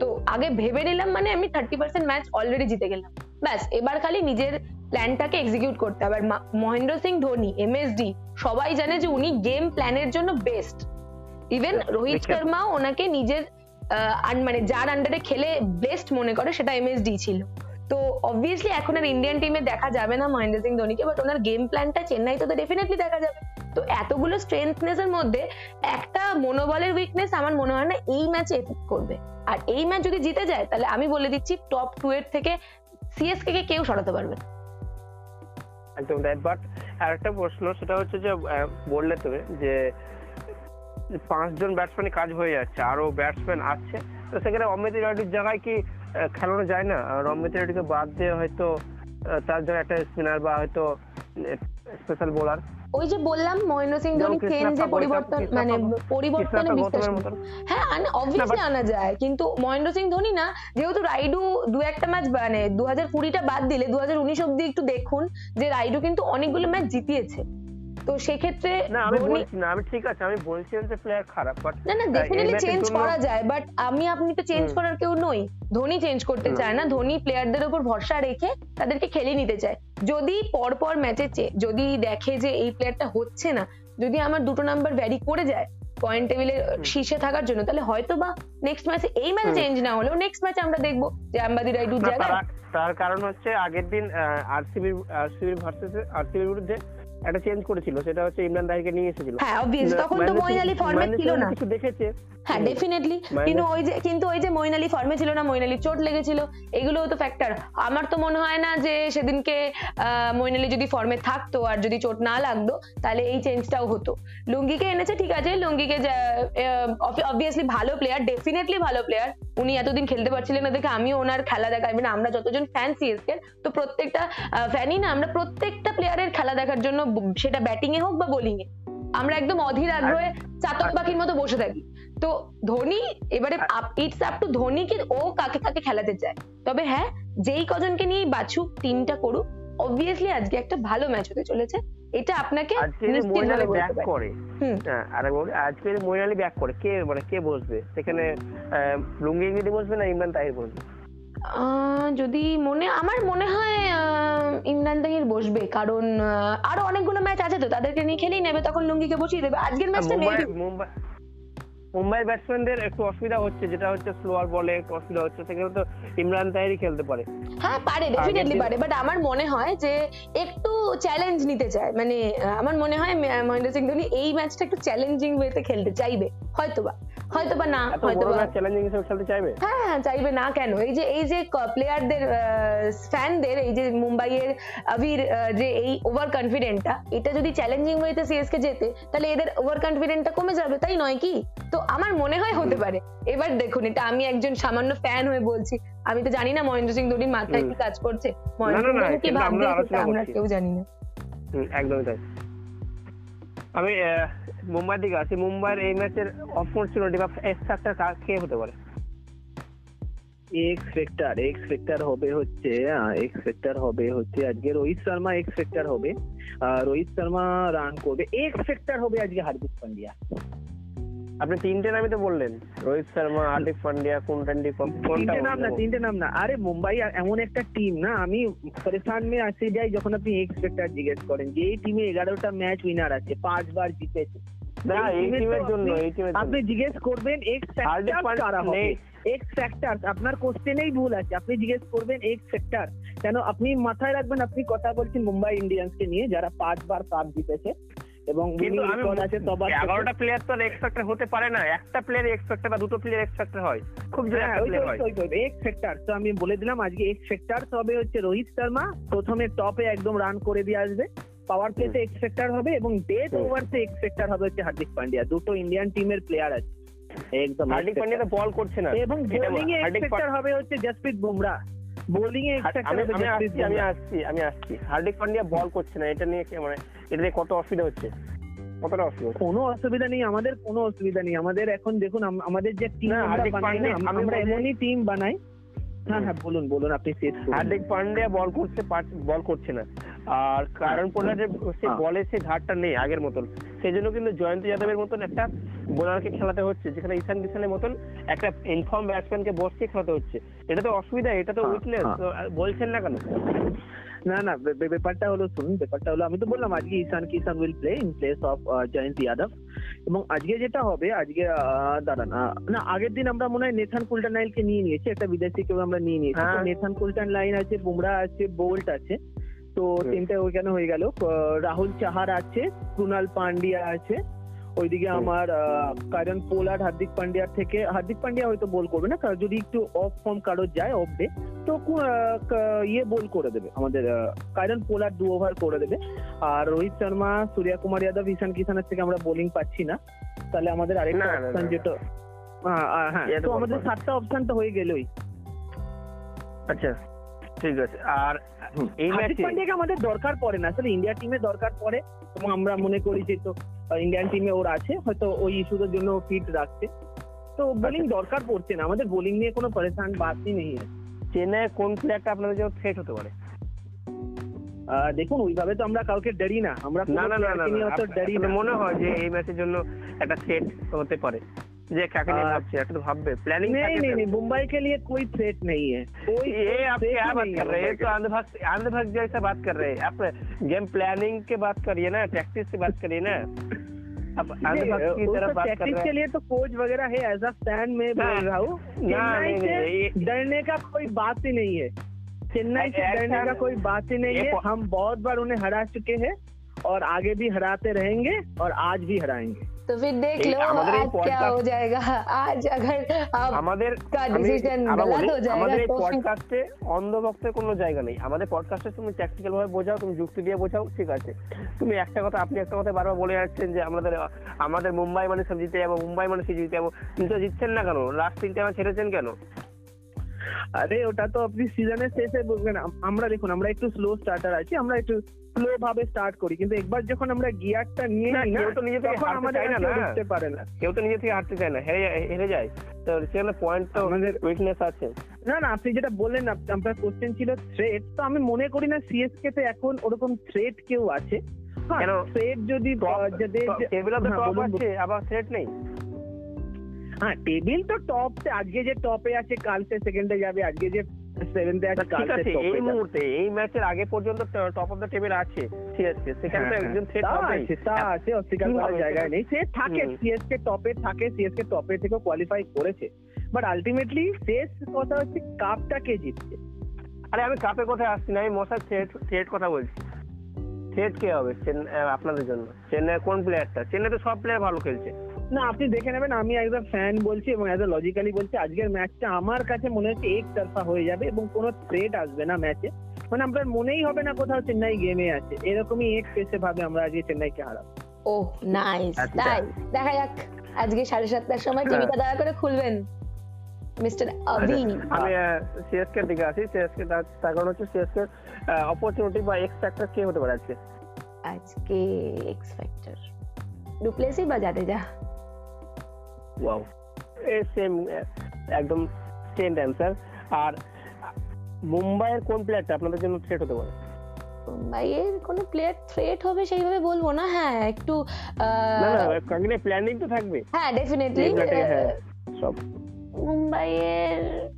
তো আগে ভেবে নিলাম মানে আমি থার্টি পার্সেন্ট ম্যাচ অলরেডি জিতে গেলাম। ব্যাস এবার খালি নিজের প্ল্যানটাকে এক্সিকিউট করতে হবে। আর মহেন্দ্র সিং ধোনি এমএসডি সবাই জানে যে উনি গেম প্ল্যানের জন্য বেস্ট ইভেন রোহিত শর্মাও ওনাকে নিজের মানে যার আন্ডারে খেলে বেস্ট মনে করে সেটা এমএসডি ছিল। তো অবভিয়াসলি এখন আর ইন্ডিয়ান টিমে দেখা যাবে না মহেন্দ্র সিং ধোনিকে বাট ওনার গেম প্ল্যানটা চেন্নাইতে তো ডেফিনেটলি দেখা যাবে। তো এতগুলো স্ট্রেংথনেস এর মধ্যে একটা মনোবলের উইকনেস আমার মনে হয় না এই ম্যাচে এফেক্ট করবে। আর এই ম্যাচ যদি জিতে যায়, তাহলে আমি বলে দিচ্ছি টপ টু এর থেকে সিএসকে কে কেউ সরাতে পারবে না। একদম তাই বাট আর একটা প্রশ্ন, সেটা হচ্ছে যে বললে তুমি যে পাঁচজন ব্যাটসম্যানের কাজ হয়ে যাচ্ছে আরও ব্যাটসম্যান আসছে তো সেখানে অমৃত রেড্ডির জায়গায় কি খেলানো যায় না? আর অমৃত রেড্ডিকে বাদ দিয়ে হয়তো তার জন্য একটা স্পিনার বা হয়তো স্পেশাল বোলার ওই যে বললাম মহেন্দ্র সিং ধোনি চেঞ্জে পরিবর্তন মানে পরিবর্তনে বিশ্বাস। হ্যাঁ অবভিয়াসলি আনা যায় কিন্তু মহেন্দ্র সিং ধোনি না যেহেতু রাইডু দু একটা ম্যাচ মানে দু হাজার কুড়িটা বাদ দিলে দু হাজার উনিশ অব্দি একটু দেখুন যে রাইডু কিন্তু অনেকগুলো ম্যাচ জিতিয়েছে। তো সেক্ষেত্রে না আমি বলছি না আমি ঠিক আছে আমি বলছি যে প্লেয়ার খারাপ বাট না না ডেফিনেটলি চেঞ্জ করা যায় বাট আমি আপনি তো চেঞ্জ করার কেউ নই। ধোনি চেঞ্জ করতে চায় না ধোনি প্লেয়ারদের উপর ভরসা রেখে তাদেরকে খেলিয়ে নিতে চায়। যদি পর পর ম্যাচে যদি দেখে যে এই প্লেয়ারটা হচ্ছে না যদি আমার দুটো নাম্বার ভ্যারি করে যায় পয়েন্ট টেবিলের শীর্ষে থাকার জন্য তাহলে হয়তো বা নেক্সট ম্যাচে এই ম্যাচ চেঞ্জ না হলেও নেক্সট ম্যাচে আমরা দেখব যে আম্বাদি রাইডুর জায়গায়। তার কারণ হচ্ছে আগের দিন আরসিবি আরসিবি ভার্সেস আরসিবির বিরুদ্ধে একটা চেঞ্জ করেছিল সেটা হচ্ছে ইমরান তাহিরকে নিয়ে এসেছিল। হ্যাঁ অবভিয়াসলি তখন তো মঈন আলী ফর্মে ছিল না। কিছু দেখেছে। হ্যাঁ ডেফিনেটলি কিন্তু ওই যে কিন্তু ওই যে মইন আলী ফর্মে ছিল না মইন আলী চোট লেগেছিল এগুলোও তো ফ্যাক্টর আমার তো মনে হয় না যে সেদিনকে মইন আলী যদি ফর্মে থাকতো আর যদি চোট না লাগতো তাহলে এই চেঞ্জটাও হতো। লুঙ্গিকে এনেছে ঠিক আছে লুঙ্গিকে অবভিয়াসলি ভালো প্লেয়ার ডেফিনেটলি ভালো প্লেয়ার উনি এতদিন খেলতে পারছিলেন না দেখে আমিও ওনার খেলা দেখা মানে আমরা যতজন ফ্যান সিএসকে তো প্রত্যেকটা ফ্যানই না আমরা প্রত্যেকটা প্লেয়ারের খেলা দেখার জন্য সেটা ব্যাটিং এ হোক বা বোলিং এ আমরা একদম অধীর আগ্রহে চাতক পাখির মতো বসে থাকি। তো ধোনি এবারে ইটস আপ টু ধোনি কি ও কাকে কাকে খেলাতে চায়। তবে হ্যাঁ যেই কজনকে নিয়ে বাছুক টিমটা করুক অবভিয়াসলি আজকে একটা ভালো ম্যাচ হতে চলেছে। এটা আপনাকে আজকে যদি নিশ্চিত মইন ভাবে আলী বলতে ব্যাক করে। হ্যাঁ আর বলি আজকে মইন আলী ব্যাক করে কে মানে কে বসবে? সেখানে লুঙ্গি গিরি বসবে না ইমরান তাহির বসবে? যদি মনে আমার মনে হয় আহ, ইমরান তাহির বসবে কারণ আরও অনেকগুলো ম্যাচ আছে তো তাদেরকে নিয়ে খেলেই নেবে তখন লুঙ্গিকে বসিয়ে দেবে। আজকের ম্যাচটা মুম্বাই মুম্বাই ব্যাটসম্যানদের একটু অসুবিধা হচ্ছে যেটা হচ্ছে স্লোয়ার বলে একটু অসুবিধা হচ্ছে সেখানে তো ইমরান তাহিরই খেলতে পারে। হ্যাঁ পারে ডেফিনেটলি পারে বাট আমার মনে হয় যে একটু চ্যালেঞ্জ নিতে চায়। মানে আমার মনে হয় মহেন্দ্র সিং ধোনি এই ম্যাচটা একটু চ্যালেঞ্জিং ওয়েতে খেলতে চাইবে। হয়তোবা হয়তোবা না এত হয়তো বড় বা ম্যাচ চ্যালেঞ্জিং হিসেবে খেলতে চাইবে? হ্যাঁ হ্যাঁ চাইবে না কেন? এই যে এই যে প্লেয়ারদের ফ্যানদের এই যে মুম্বাইয়ের আবির যে এই ওভার কনফিডেন্টটা এটা যদি চ্যালেঞ্জিং ওয়েতে সিএসকে যেতে তাহলে এদের ওভার কনফিডেন্টটা কমে যাবে তাই নয় কি? তো আমার মনে হয় হতে পারে। এবার দেখুন এটা আমি একজন সামান্য ফ্যান হয়ে বলছি। আমি তো জানি না মহেন্দ্র সিং ধোনির মাথায় কি কাজ করছে। মহেন্দ্র সিং কি আমরা ভাবছে আমরা কেউ জানি না। একদমই তাই। আমি আহ, মুম্বাইয়ের দিকে আছি মুম্বাইয়ের এই ম্যাচের অপরচুনিটি বা এক্স ফ্যাক্টর কে হতে পারে? এক্স ফেক্টর এক্স ফেক্টর হবে হচ্ছে এক্স ফেক্টর হবে হচ্ছে আজকে রোহিত শর্মা এক্স ফেক্টর হবে। রোহিত শর্মা রান করবে। এক্স ফেক্টর হবে আজকে হার্দিক পান্ডিয়া। আপনি তিনটে নামই তো বললেন। রোহিত শর্মা হার্দিক পান্ডিয়া কোনটা তিনটে নাম না তিনটে নাম না। আরে মুম্বাই এমন একটা টিম না আমি পরেশান মে আসে যাই যখন আপনি এক্স ফেক্টর জিজ্ঞেস করেন যে এই টিমে এগারোটা ম্যাচ উইনার আছে পাঁচবার জিতেছে। আপনি- জিজ্ঞেস করবেন এক্স কারা হবে? এক্স ফ্যাক্টর আপনার কোশ্চেনেই ভুল আছে। আপনি জিজ্ঞেস করবেন এক্স ফ্যাক্টর কেন আপনি মাথায় রাখবেন আপনি কথা বলছেন মুম্বাই ইন্ডিয়ান্স কে নিয়ে যারা পাঁচবার কাপ জিতেছে। এবং। এগারোটা প্লেয়ার তো এক্স ফ্যাক্টর হতে পারে না। একটা প্লেয়ার এক্স ফ্যাক্টর বা দুটো প্লেয়ার এক্স ফ্যাক্টর হয় খুব এক্স ফ্যাক্টর তো আমি বলে দিলাম আজকে এক্স ফ্যাক্টর তবে হচ্ছে রোহিত শর্মা প্রথমে টপে একদম রান করে দিয়ে আসবে। পাওয়ার প্লেতে এক্স ফ্যাক্টর হবে এবং ডেথ হুম। ওভারসে এক্স ফ্যাক্টর হবে হচ্ছে হার্দিক পান্ডিয়া। দুটো ইন্ডিয়ান টিমের প্লেয়ার আছে। একদম হার্দিক পান্ডিয়া তো বল করছে না। এবং বোলিং এ এক্স ফ্যাক্টর হবে হচ্ছে জসপ্রীত বুমরা বোলিং এ এক্স ফ্যাক্টর আমি হবে আমি আসছি আমি আসছি আমি আসছি। হার্দিক পান্ডিয়া বল করছে না এটা নিয়ে কি- মানে এটা নিয়ে কত অসুবিধা হচ্ছে? কতটা অসুবিধা কোনো অসুবিধা নেই আমাদের কোনো অসুবিধা নেই। আমাদের এখন দেখুন আমাদের যে টিম আমরা এমনই টিম বানাই। হ্যাঁ হ্যাঁ বলুন বলুন আপনি শেষ হার্দিক পান্ডিয়া বল করছে বল করছে না। আর কারণ পোলারের সে হ্যাঁ। বলে সে ধারটা নেই আগের মতন। সেই জন্য কিন্তু জয়ন্ত যাদবের মতন একটা বোলারকে খেলাতে হচ্ছে যেখানে ঈশান কিষানের মতন একটা ইনফর্ম ব্যাটসম্যানকে বসিয়ে খেলাতে হচ্ছে এটা তো অসুবিধা এটা তো হ্যাঁ, উইকনেস হ্যাঁ। বলছেন না কেন না না ব্যাপারটা হলো শুনুন ব্যাপারটা হলো আমি তো বললাম আজকে Ishan Kishan will play in place of Jayant Yadav এবং আজকে যেটা হবে আজকে দাঁড়ান না আগের দিন আমরা মনে হয় নেথান কুলটান লাইনকে নিয়ে নিয়েছি একটা বিদেশি কেউ আমরা নিয়ে নিয়েছি হ্যাঁ। নেথান কুলটান লাইন আছে বুমরা আছে বোল্ট আছে তো। তিনটে ওইখানে হয়ে গেল রাহুল চাহার আছে কুনাল পান্ডিয়া আছে ওইদিকে আমার কারণ পোলার হার্দিক পান্ডিয়ার থেকে হার্দিক পান্ডিয়া হয়তো বল করবে না যদি একটু অফ ফর্ম কারও যায় অফ ডে তো ইয়ে বল করে দেবে আমাদের কারণ পোলার দু ওভার করে দেবে। আর রোহিত শর্মা সূর্য কুমার যাদব ঈশান কিষানের থেকে আমরা বোলিং পাচ্ছি না। তাহলে আমাদের আরেকটা অপশন যেটা হ্যাঁ, হ্যাঁ তো আমাদের সাতটা অপশন তো হয়ে গেলই। আচ্ছা ঠিক আছে। আর এই ম্যাচে আমাদের দরকার পড়ে না আসলে ইন্ডিয়া টিমে দরকার পড়ে এবং আমরা মনে করি যে তো ইন্ডিয়ান টিমে ওর আছে হয়তো ওই ইস্যুদের জন্য ফিট রাখছে। তো বোলিং দরকার পড়ছে না আমাদের বোলিং নিয়ে কোনো পরেশান বাদই নেই। চেন্নাই কোন প্লেয়ারটা আপনাদের জন্য থ্রেট হতে পারে? দেখুন ওইভাবে তো আমরা কাউকে ডরি না। আমরা না না না মনে হয় যে এই ম্যাচের জন্য একটা থ্রেট হতে পারে? যে কাকে নিয়ে আহ, ভাবছে একটু তো ভাববে প্ল্যানিং नहीं नहीं नहीं मुंबई के लिए कोई थ्रेट नहीं है कोई ये कोई आप threat क्या ही बात नहीं कर है रहे हैं मुंबई ये तो अंधभक्त अंधभक्त जैसा बात कर रहे हैं आप गेम प्लानिंग के बात करिए ना प्रैक्टिस से बात करिए ना आप के। अंधभक्त की नहीं, तरफ उसको बात कर tactics रहे के हैं लिए तो कोच वगैरह है एज अ फैन में ना, बोल रहा हूँ ना, चेन्नई नहीं, से नहीं, ये- डरने का कोई बात ही नहीं है चेन्नई से ऐसा- डरने का कोई बात ही नहीं ये है को- हम बहुत बार उन्हें हरा चुके हैं और आगे भी हराते रहेंगे और आज भी हराएंगे तो फिर देख এই लो আমাদের এই आज क्या podcast- हो जाएगा आज अगर आप আমাদের का আমি decision আবার गलत বলি, हो जाएगा আমাদের এই तो फिर- পডকাস্টে অন্ধভক্তের কোনো জায়গা নেই আমাদের পডকাস্টে তুমি ট্যাকটিক্যাল ভাবে বোঝাও তুমি যুক্তি দিয়ে বোঝাও ঠিক আছে তুমি একটা কথা আপনি একটা কথা বারবার বলে যাচ্ছেন যে আমাদের আমাদের মুম্বাই মানে সব জিতে যাবো মুম্বাই মানে সে জিতে যাবো কিন্তু জিতছেন না কেন লাস্ট তিনটে ম্যাচ হেরেছেন কেন আরে ওটা তো আপনি সিজনের শেষে বলবেন। আমরা দেখুন আমরা একটু স্লো স্টার্টার আছি আমরা একটু স্লো ভাবে স্টার্ট করি। কিন্তু একবার যখন আমরা গিয়ারটা নিয়ে নিই কেউ তো নিজে থেকে হারতে চায় না, পারে না। কেউ তো নিজে থেকে হারতে চায় না হেরে হেরে যায়। তো সেখানে পয়েন্ট তো আমাদের উইকনেস আছে। না না আপনি যেটা বললেন আপ- আপনার কোশ্চেন ছিল থ্রেট তো আমি মনে করি না সিএসকে তে এখন ওরকম থ্রেট কেউ আছে। হ্যাঁ? থ্রেট যদি যদি হ্যাঁ, আবার থ্রেট নেই। হ্যাঁ টেবিল তো টপ আজকে যে টপে আছে কালকে সেকেন্ডে যাবে আজকে যে সেভেন্থে আছে টপে এই মুহূর্তে এই ম্যাচের আগে পর্যন্ত টপ অফ দ্য টেবিল আছে। সিএসকে সেখানে তো হ্যাঁ, একজন থ্রেট তা আছে তা আছে অস্বীকার করার সেটা? নেই। সে থাকে সিএসকে টপে থাকে সিএসকে টপে থেকে কোয়ালিফাই করেছে। বাট আলটিমেটলি শেষ কথা হচ্ছে কাপটা কে জিতছে আরে আমি কাপের কথায় আসছি না? আমি মশার থ্রেট থ্রেট কথা বলছি। থ্রেট কে হবে? আপনাদের জন্য। চেন্নাই কোন প্লেয়ারটা চেন্নাই তো সব প্লেয়ার ভালো খেলছে। না আপনি দেখে নেবেন আমি অ্যাজ আ ফ্যান বলছি এবং অ্যাজ আ লজিক্যালি বলছি আজকের ম্যাচটা আমার কাছে মনে হচ্ছে এক তরফা হয়ে যাবে এবং কোনো থ্রেট আসবে না ম্যাচে মানে আপনার মনেই হবে না কোথাও চেন্নাই গেমে আছে। এরকমই এক পেসে ভাবে আমরা আজকে চেন্নাইকে হারাবো। ও নাইস আচ্ছা। তাই। দেখা যাক আজকে সাড়ে সাতটার সময় টিভিটা দয়া করে খুলবেন। মিস্টার আবি আমি সিএসকে দিকে আসি সিএসকে তার কারণ হচ্ছে সিএসকে অপরচুনিটি বা এক্স ফ্যাক্টর কে হতে পারে আজকে। আজকে এক্স ফ্যাক্টর ডুপ্লেসি বা জাদেজা ওয়াও সেম একদম সেম অ্যান্সার আর মুম্বাইয়ের কোন প্লেয়ারটা আপনাদের জন্য থ্রেট হতে পারে? মুম্বাইয়ের কোনো প্লেয়ার থ্রেট হবে সেইভাবে বলব না হ্যাঁ একটু না না প্ল্যানিং তো থাকবে। হ্যাঁ ডেফিনেটলি হ্যাঁ সব। মুম্বাইয়ের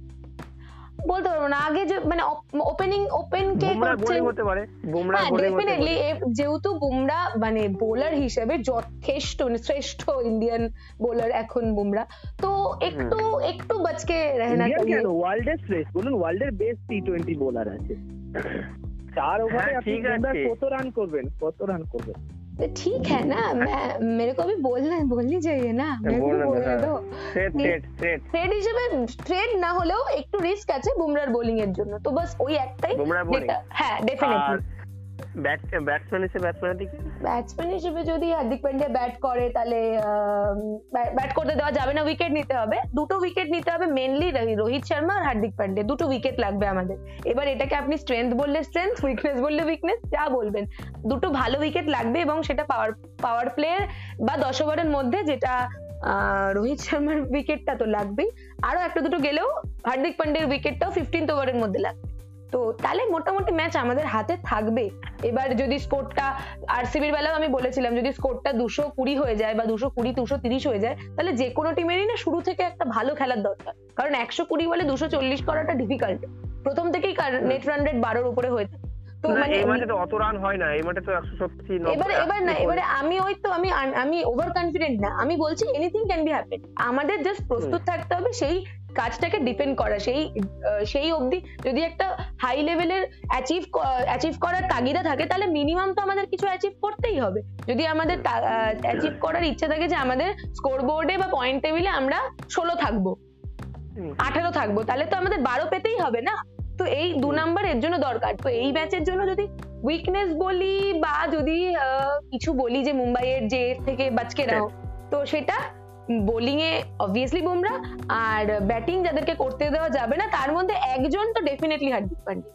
বলতে পারব না। আগে যে মানে ওপেনিং ওপেন কে করছেন হতে পারে বুমরা হ্যাঁ, ডেফিনেটলি যেহেতু বুমরা মানে বোলার হিসেবে যথেষ্ট মানে শ্রেষ্ঠ ইন্ডিয়ান বোলার এখন বুমরা। তো একটু একটু বাঁচকে রেহনা চাই ওয়ার্ল্ডের শ্রেষ্ঠ। বলুন ওয়ার্ল্ডের বেস্ট টি টোয়েন্টি বোলার আছে। চার হ্যাঁ, ওভারে আপনি কত রান করবেন? কত রান করবেন? तो ठीक है ना मैं मेरे को भी बोलना बोलनी चाहिए ना मेरे को बोलना बोलने था। दो থ্রেট থ্রেট থ্রেট ট্রেড হিসেবে ট্রেড না হলেও একটু রিস্ক আছে বুমরার বোলিং এর জন্য তো বাস ওই একটাই বুমরার bowling? যেটা- হ্যাঁ আর ডেফিনেটলি ব্যাট ব্যাটসম্যান হিসেবে যদি হার্দিক পান্ডিয়া ব্যাট করে, তাহলে ব্যাট করতে দেওয়া যাবে না উইকেট নিতে হবে। দুটো উইকেট নিতে হবে মেনলি রোহিত শর্মা আর হার্দিক পান্ডিয়া। দুটো উইকেট লাগবে আমাদের। এবার এটাকে আপনি স্ট্রেংথ বললে স্ট্রেংথ উইকনেস বললে উইকনেস যা বলবেন। দুটো ভালো উইকেট লাগবে এবং সেটা পাওয়ার পাওয়ার প্লেয়ার বা দশ ওভারের মধ্যে যেটা রোহিত শর্মার উইকেটটা তো লাগবেই। আরও একটা দুটো গেলেও হার্দিক পান্ডিয়ার উইকেটটাও ফিফটিন্থ ওভারের মধ্যে লাগবে। তো তাহলে মোটামুটি ম্যাচ আমাদের হাতে থাকবে। এবার যদি স্কোরটা আরসিবির বেলাও আমি বলেছিলাম যদি স্কোরটা দুশো কুড়ি হয়ে যায় বা দুশো কুড়ি দুশো তিরিশ হয়ে যায় তাহলে যে কোনো টিমেরই না শুরু থেকে একটা ভালো খেলার দরকার। কারণ একশো কুড়ি বলে দুশো চল্লিশ করাটা ডিফিকাল্ট প্রথম থেকেই নেট রান রেট বারোর উপরে হয়ে থাকে। তো মানে এই মাঠে তো অত রান হয় না এই মাঠে তো এবারে এবার না এবারে আমি ওই তো আমি আমি ওভার কনফিডেন্ট না। আমি বলছি এনিথিং ক্যান বি হ্যাপেন আমাদের জাস্ট প্রস্তুত থাকতে হবে সেই কাজটাকে ডিপেন্ড করা। সেই সেই অবধি যদি একটা হাই লেভেলের অ্যাচিভ অ্যাচিভ করার তাগিদা থাকে তাহলে মিনিমাম তো আমাদের কিছু অ্যাচিভ করতেই হবে। যদি আমাদের অ্যাচিভ করার ইচ্ছা থাকে যে আমাদের স্কোর বোর্ডে বা পয়েন্ট টেবিলে আমরা ষোলো থাকব আঠারো থাকব তাহলে তো আমাদের বারো পেতেই হবে না? তো এই দু নাম্বার এর জন্য দরকার। তো এই ম্যাচের জন্য যদি উইকনেস বলি বা যদি আহ, কিছু বলি যে মুম্বাইয়ের যে থেকে বাঁচকে নাও তো সেটা বোলিং এ অবভিয়াসলি বুমরা আর ব্যাটিং যাদেরকে করতে দেওয়া যাবে না তার মধ্যে একজন তো ডেফিনেটলি হার্দিক পান্ডিয়া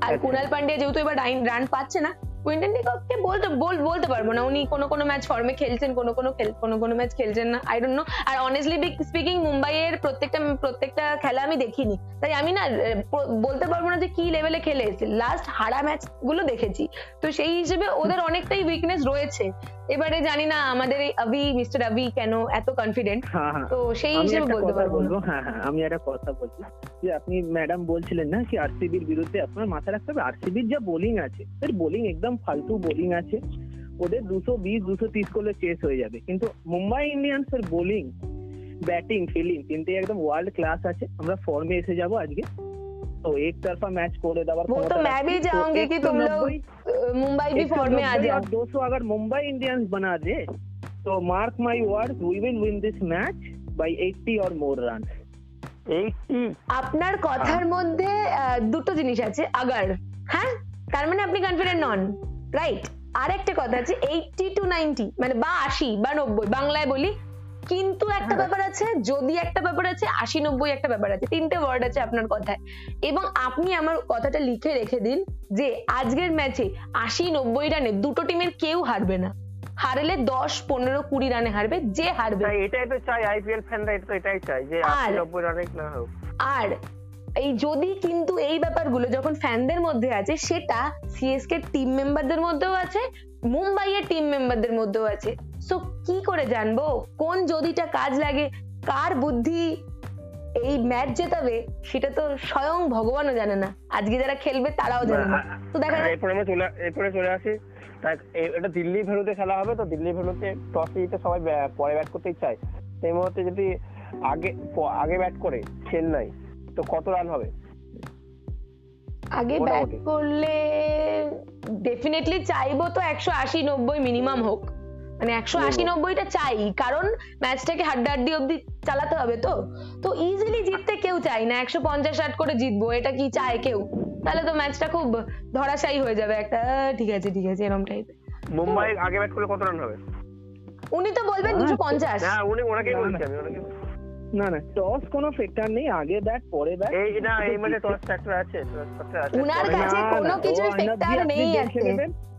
আর। কুনাল পান্ডিয়া যেহেতু এবার রান পাচ্ছে না কুইন্টন ডিককে বলতে বল বলতে পারব না উনি কোনো কোনো ম্যাচ ফর্মে খেলছেন কোনো কোনো কোনো কোনো ম্যাচ খেলছেন না আই ডোন্ট নো আর অনেস্টলি স্পিকিং মুম্বাইয়ের প্রত্যেকটা প্রত্যেকটা খেলা আমি দেখিনি। তাই আমি না বলতে পারব না যে কি লেভেলে খেলে এসেছে। লাস্ট হারা ম্যাচগুলো দেখেছি। তো সেই হিসেবে ওদের অনেকটাই উইকনেস রয়েছে। এবারে জানি না আমাদের এই আবি মিস্টার আবি কেন এত কনফিডেন্ট হ্যাঁ হ্যাঁ। তো সেই হিসেবে বলতে পারব। বলব হ্যাঁ হ্যাঁ আমি একটা কথা বলছি যে আপনি ম্যাডাম বলছিলেন না কি আরসিবির বিরুদ্ধে আপনার মাথায় রাখতে হবে? আরসিবির যা বোলিং আছে এর বোলিং একদম ফালতু বোলিং আছে। ওদের দুশো বিশ দুশো তিরিশ করলে চেস হয়ে যাবে। কিন্তু মুম্বাই ইন্ডিয়ান্স এর বোলিং ব্যাটিং ফিল্ডিং তিনটে একদম ওয়ার্ল্ড ক্লাস আছে। আমরা ফর্মে এসে যাব আজকে। তো এক তরফা ম্যাচ করে দেওয়ার वो तो मैं भी चाहूंगी कि तुम लोग अ, मुंबई भी फॉर्म में आ जाओ दो सौ अगर मुंबई इंडियंस बना दे तो mark my word we will win this match by 80 और मोर रन এইটি আপনার কথার মধ্যে আহ, দুটো জিনিস আছে আগার হ্যাঁ তার মানে আপনি কনফিডেন্ট নন রাইট আর একটা কথা আছে এইটি টু নাইনটি মানে বা আশি বা নব্বই বাংলায় বলি কিন্তু একটা ব্যাপার আছে যদি একটা ব্যাপার আছে আশি নব্বই একটা ব্যাপার আছে তিনটে ওয়ার্ড আছে আপনার কথায়। এবং আপনি আমার কথাটা লিখে রেখে দিন যে আজকের ম্যাচে আশি নব্বই রানে দুটো টিমের কেউ হারবে না। হারলে দশ পনেরো কুড়ি রানে হারবে যে হারবে। এটাই তো চাই আইপিএল ফ্যানরা এটা তো এটাই চাই যে নব্বই রানে না হোক। আর এই যদি কিন্তু এই ব্যাপারগুলো যখন ফ্যানদের মধ্যে আছে সেটা সিএসকে টিম মেম্বারদের মধ্যেও আছে মুম্বাইয়ের টিম মেম্বারদের মধ্যেও আছে। সো কি করে জানব? কোন যদিটা কাজ লাগে? কার বুদ্ধি এই ম্যাচ জেতাবে? সেটা তো স্বয়ং ভগবানও জানে না। আজকে যারা খেলবে তারাও জানে না তো দেখা যাক। এরপরে আমরা চলে এরপরে চলে আসি। এটা দিল্লি ভেলুতে খেলা হবে তো দিল্লি ভেলুতে টস জিতে সবাই পরে ব্যাট করতেই চায়। সেই মুহূর্তে যদি আগে আগে ব্যাট করে চেন্নাই তো কত রান হবে? আগে ব্যাট করলে ডেফিনেটলি চাইব তো একশো আশি নব্বই মিনিমাম হোক। মানে একশো আশি নব্বইটা চাই কারণ ম্যাচটাকে হাড্ডাহাড্ডি অব্দি চালাতে হবে তো। তো ইজিলি জিততে কেউ চাই না একশো পঞ্চাশ ষাট করে জিতবো এটা কি চায় কেউ? তাহলে তো ম্যাচটা খুব ধরাশায়ী হয়ে যাবে একটা ঠিক আছে ঠিক আছে এরকম টাইপের মুম্বাই আগে ব্যাট করলে কত রান হবে? উনি তো বলবেন দুশো পঞ্চাশ। না উনি ওনাকেই বলছি। আমি ওনাকে না না টস কোনো ফ্যাক্টর নেই আগে ব্যাট পরে ব্যাট। এই না এই মানে টস ফ্যাক্টর আছে টস ফ্যাক্টর আছে। উনার কাছে কোনো কিছু ফ্যাক্টর নেই আছে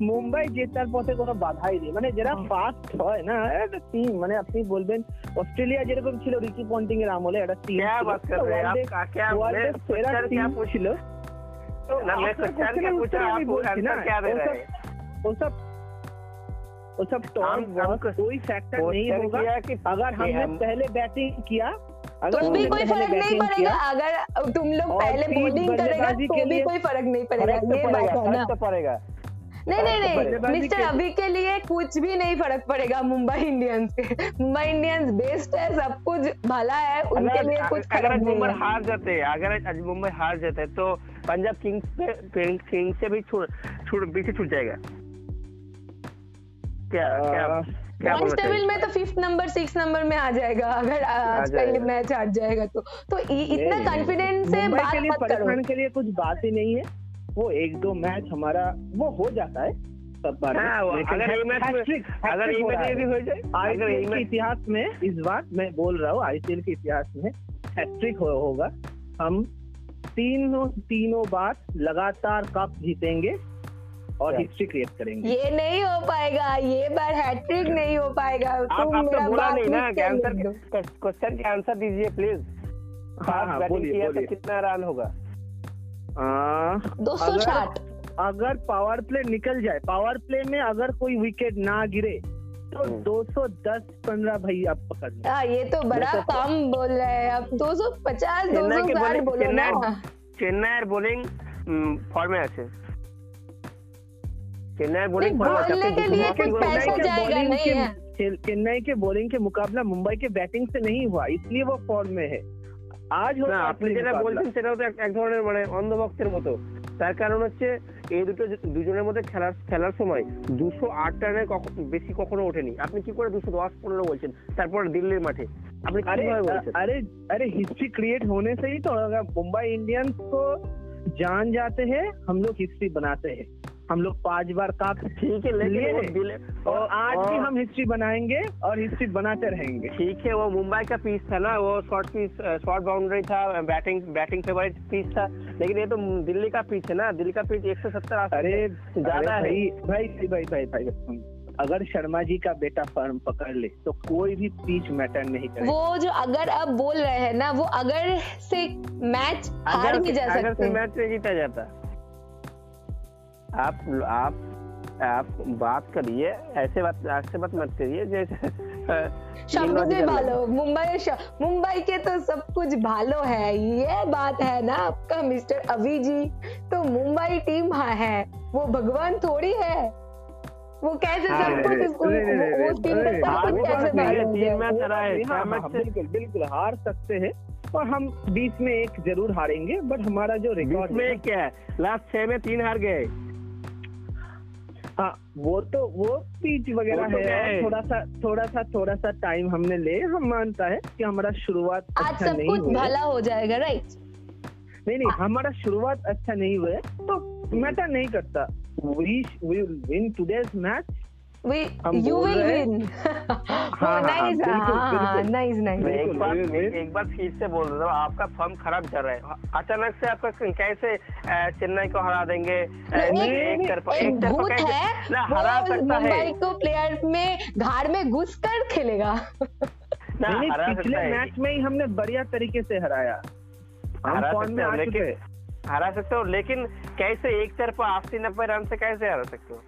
মুম্বাই জেতার পথে কোনো বাধাই নেই। মানে যারা ফাস্ট হয় না একটা টিম মানে আপনি বলবেন অস্ট্রেলিয়া যেরকম ছিল রিকি পন্টিং এর আমলে একটা টিম সেরা টিম ছিল। আচ্ছা, ওসব वो सब- वो सब टॉस कोई फैक्टर नहीं होगा। कि अगर हमने हम- पहले बैटिंग किया अगर तो भी कोई फ़र्क नहीं पड़ेगा। अगर तुम लोग पहले बॉलिंग करेगा तो भी कोई फ़र्क नहीं पड़ेगा। तो ये बात पड़ेगा है ना। तो पड़ेगा। नहीं नहीं नहीं। मिस्टर अभी के लिए कुछ भी नहीं फ़र्क पड़ेगा मुंबई इंडियंस के मुंबई इंडियंस बेस्ट है सब कुछ भला है उनके लिए कुछ अगर मुंबई हार जाते अगर आज मुंबई हार जाते तो पंजाब किंग्स पे किंग्स से भी छूट छूट पीछे छूट जाएगा। क्या क्या आ, क्या पॉइंट्स बोलना टेबल चाहिए? में तो फिफ्थ नंबर सिक्स नंबर में आ जाएगा अगर आज का ये मैच हार जाएगा तो। तो इतना कॉन्फिडेंस से बात मत करो। के लिए कुछ बात ही नहीं है। वो एक दो मैच हमारा वो हो जाता है सब बार हाँ, अगर ये मैच अगर ये मैच भी हो। जाए अगर ये आईपीएल के इतिहास में इस बार मैं बोल रहा हूँ आईपीएल के इतिहास में हैट्रिक होगा। हम तीनों तीनों बार लगातार कप जीतेंगे। और क्या? हिस्ट्री क्रिएट करेंगे ये नहीं हो पाएगा ये बार हैट्रिक नहीं हो पाएगा आप तुम आप तो मेरा बोला बात नहीं ना लिख कि के आंसर लिख दो। क्वेश्चन के आंसर दीजिए प्लीज हाँ हाँ बैटिंग बोलिए किया तो बोलिए कितना रन होगा आ, दो सौ अगर- साठ अगर पावर प्ले निकल जाए पावर प्ले में अगर कोई विकेट ना गिरे तो हम्म। 210 15 भाई आप पकड़ लो हाँ ये तो बड़ा ये तो- कम बोल रहे हैं अब 250 चेन्नई के 260 bowling- बोलो ना चेन्नई- চেন্নাইয়ের বোলিং ফর্মে আছে চেন্নাইয়ের বোলিং नहीं, ফর্মে আছে बोलने আপনি के দুশো लिए নব্বই कुछ বলতে पैसा চাইছেন? जाएगा bowling नहीं के- है चे- चेन्नई के बॉलिंग के मुकाबला मुंबई के बैटिंग से नहीं हुआ इसलिए वो फॉर्म में है आज हो না আপনি যেটা বলছেন সেটাও তো এক- এক ধরনের মানে অন্ধভক্তের মতো তার কারণ হচ্ছে এই দুটো যে- দুজনের মধ্যে খেলার খেলার সময় দুশো আট রানে কখ- বেশি কখনো ওঠেনি আপনি কি করে দুশো দশ পনেরো বলছেন তারপর দিল্লির মাঠে আপনি अरे কিভাবে বলছেন अरे अरे हिस्ट्री क्रिएट होने से ही तो अगर मुंबई इंडियंस को जान जाते हैं हम लोग हिस्ट्री बनाते हैं हम लोग पाँच बार कप ठीक है लेकिन। और आज भी हम हिस्ट्री बनाएँगे और हिस्ट्री बनाते रहेंगे। ठीक है वो मुंबई का पीस था ना वो शॉर्ट पीस शॉर्ट बाउंड्री था बैटिंग बैटिंग फेवरेट पीस था। लेकिन ये तो दिल्ली का पीच है ना दिल्ली का पीच एक सौ सत्तर अरे ज़्यादा है। भाई भाई भाई भाई भाई भाई अगर शर्मा जी का बेटा फर्म पकड़ ले तो कोई भी पीच मैटर नहीं करे वो जो अगर आप बोल रहे हैं ना वो अगर से मैच हार अगर भी जा अगर सकते से मैच नहीं जीता जाता। आप आप आप बात करिए ऐसे बात ऐसे बात मत करिए जैसे भी भालो मुंबई मुंबई के तो सब कुछ भालो है ये बात है ना आपका मिस्टर अभी जी। तो मुंबई टीम हाँ है वो भगवान थोड़ी है। वो कैसे हाँ, सब कुछ उस टीम का सब हाँ, कुछ कैसे बात नहीं है, से बिल्कुल बिल्कुल हार सकते हैं और हम बीच में एक ज़रूर हारेंगे बट हमारा जो रिकॉर्ड में क्या है? लास्ट छह में तीन हार गए। हाँ वो तो वो पीच वगैरह तो है है? थोड़ा सा थोड़ा सा थोड़ा सा टाइम हमने ले। हम मानता है कि हमारा शुरुआत आज अच्छा सब नहीं कुछ भला हो जाएगा राइट नहीं नहीं हमारा शुरुआत अच्छा नहीं हुआ है। तो मैटर नहीं करता। We will win today's match you will win हाँ, नाइस बिल्कुल, हाँ बिल्कुल। नाइस नाइस एक बार बिल्कुल। एक बार फिर से बोल रहा हूँ आपका फॉर्म खराब चल रहा है। अचानक से आपका कैसे चेन्नई को हरा देंगे? अ, एक- एक तरफा एक एक तरफा भूत है ना हरा सकता है। को प्लेयर में घाड़ में घुस कर खेलेगा। नहीं, पिछले मैच में ही हमने बढ़िया तरीके से हराया। हम हरा फॉर्म में सकते हो, आ चुके लेकिन- हैं। हरा सकते हो लेकिन कैसे एक तरफा अस्सी नब्बे रन से कैसे हरा सकते हो?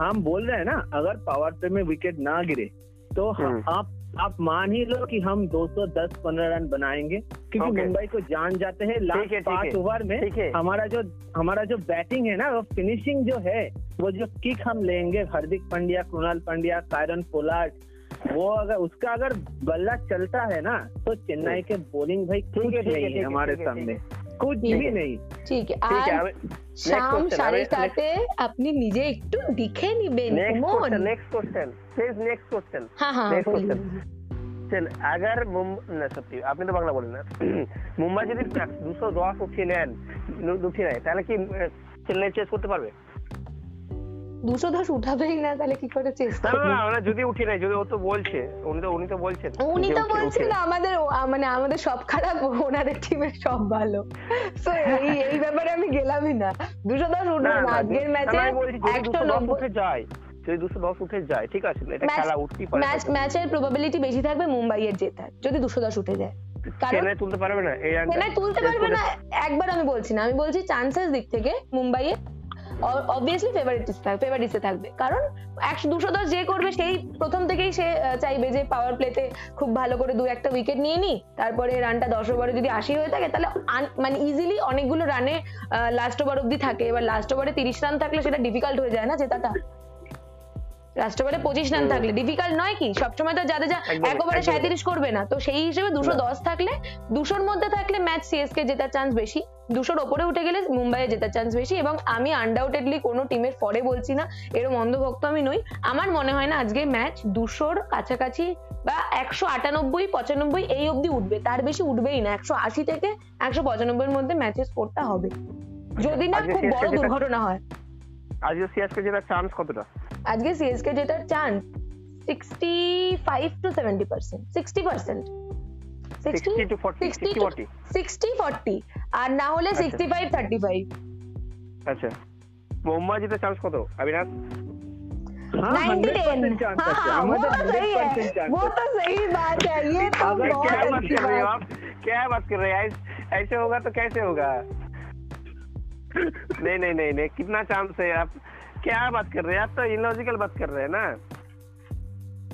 हम बोल रहे हैं ना अगर पावर प्ले में विकेट ना गिरे तो हम्म। आप आप मान ही लो कि हम 210-15 रन बनाएँगे क्योंकि Okay. मुंबई को जान जाते हैं लास्ट पाँच ओवर में हमारा जो हमारा जो बैटिंग है ना वो फिनिशिंग जो है वो जो किक हम लेंगे हार्दिक पांड्या कृणाल पांड्या कायरन पोलार्ड वो अगर उसका अगर बल्ला चलता है ना तो चेन्नई के बॉलिंग भाई ठीक नहीं है, हमारे सामने ठीक कुछ ठीक भी है। नहीं ঠিক ঠিক আছে আর আমি শাম question, সাড়ে আমি- সাতে আপনি নিজে একটু দেখে নিবেন नेक्स्ट মন question next question please next question হ্যাঁ হ্যাঁ Next বলি question. চল अगर मुंबई না সত্যি আপনি তো বাংলা বলেন না মুম্বাই যদি দুশো দশ উঠিয়ে নেন উঠিয়ে নেয় তাহলে কি আহ, চেন্নাই চেস করতে পারবে দুশো দশ উঠাবেই না তাহলে কি করে চেষ্টা না মানে যদি উঠিয়ে নেয় যদি ও তো বলছে উনি তো উনি তো বলছেন। উনি তো বলছেন আমাদের মানে আমাদের সব খারাপ ওনাদের টিমের সব ভালো। এই এই ব্যাপারে আমি গেলামই না। দুশো দশ না, উঠবে না না, আজকের ম্যাচে একশো নব্বই উঠে যায় যদি দুশো দশ উঠে যায় ঠিক আছে এটা খেলা উঠতেই পারে ম্যাচ ম্যাচের প্রবাবিলিটি বেশি থাকবে মুম্বাইয়ের জেতার যদি দুশো দশ উঠে যায়। চেন্নাই তুলতে পারবে না এই চেন্নাই তুলতে পারবে না একবার আমি বলছি না আমি বলছি চান্সেস দিক থেকে মুম্বাইয়ের অবভিয়াসলি ফেভারিটিস থাকবে ফেভারিটিসে থাকবে। কারণ একশো, দুশো দশ যে করবে সেই প্রথম থেকেই সে চাইবে যে পাওয়ার প্লেতে খুব ভালো করে দু একটা উইকেট নিয়ে নি তারপরে রানটা দশ ওভারে যদি আশি হয়ে থাকে, তাহলে মানে ইজিলি অনেকগুলো রানে লাস্ট ওভার অব্দি থাকে। এবার লাস্ট ওভারে তিরিশ রান থাকলে সেটা ডিফিকাল্ট হয়ে যায় না, জেতাটা? ওভারে পঁচিশ রান থাকলে ডিফিকাল্ট নয় কি? সবসময় তো যাদের যা একদমই, এক সাঁত্রিশ করবে না। তো সেই হিসেবে দুশো। দশ থাকলে দুশোর মধ্যে থাকলে ম্যাচ সিএসকে জেতার চান্স বেশি। দুশোর ওপরে উঠে গেলে মুম্বাইয়ে জেতার চান্স বেশি এবং আমি আনডাউটেডলি কোনো টিমের পরে বলছি না এরম অন্ধভক্ত আমি নই। আমার মনে হয় না আজকে ম্যাচ দুশোর কাছাকাছি বা একশো আটানব্বই পঁচানব্বই এই অবধি উঠবে। তার বেশি উঠবেই না। একশো আশি থেকে একশো পঁচানব্বইয়ের মধ্যে ম্যাচের স্কোরটা হবে। যদি না খুব বড় দুর্ঘটনা হয়। আজকে সিএসকে জেতার চান্স কতটা? আজকে সিএসকে জেতার chance sixty five to seventy percent sixty percent sixty to forty sixty forty sixty forty আর না হলে আচ্ছা। সিক্সটি ফাইভ থার্টি ফাইভ আচ্ছা মুম্বাই জেতার চান্স কত अविनाश हाँ नाइन्टी टेन 100% चांस हाँ है हाँ वो हमारे तो सही 100% है चांस वो है तो सही बात है ये तो अगर क्या बहुत बात अच्छी कर रहे हो बात आप क्या बात कर रहे हैं ऐस- ऐसे होगा तो कैसे होगा नहीं नहीं नहीं नहीं कितना चांस है आप क्या बात कर रहे हैं? आप तो इलॉजिकल बात कर रहे हैं ना?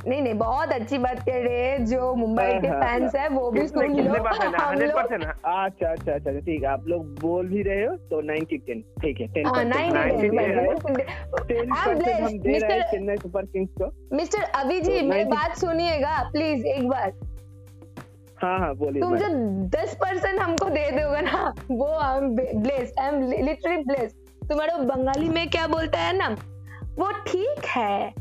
नहीं नहीं बहुत अच्छी बात कर रहे हैं जो मुंबई के हाँ, फैंस है वो भी सुन लो हंड्रेड परसेंट अच्छा अच्छा अच्छा ठीक है आप लोग बोल भी रहे हो तो 90 10 ठीक है 10 हाँ, 90 टेन I'm परसेंट blessed, हम दे रहे हैं। Mr. चेन्नई सुपर किंग्स को। मिस्टर अभी जी तो मेरी बात सुनिएगा प्लीज़ एक बार। हाँ हाँ बोलिए तुम जो दस परसेंट हमको दे दोगे ना वो I am blessed I am literally blessed तुम्हारा बंगाली में क्या बोलता है ना वो ठीक है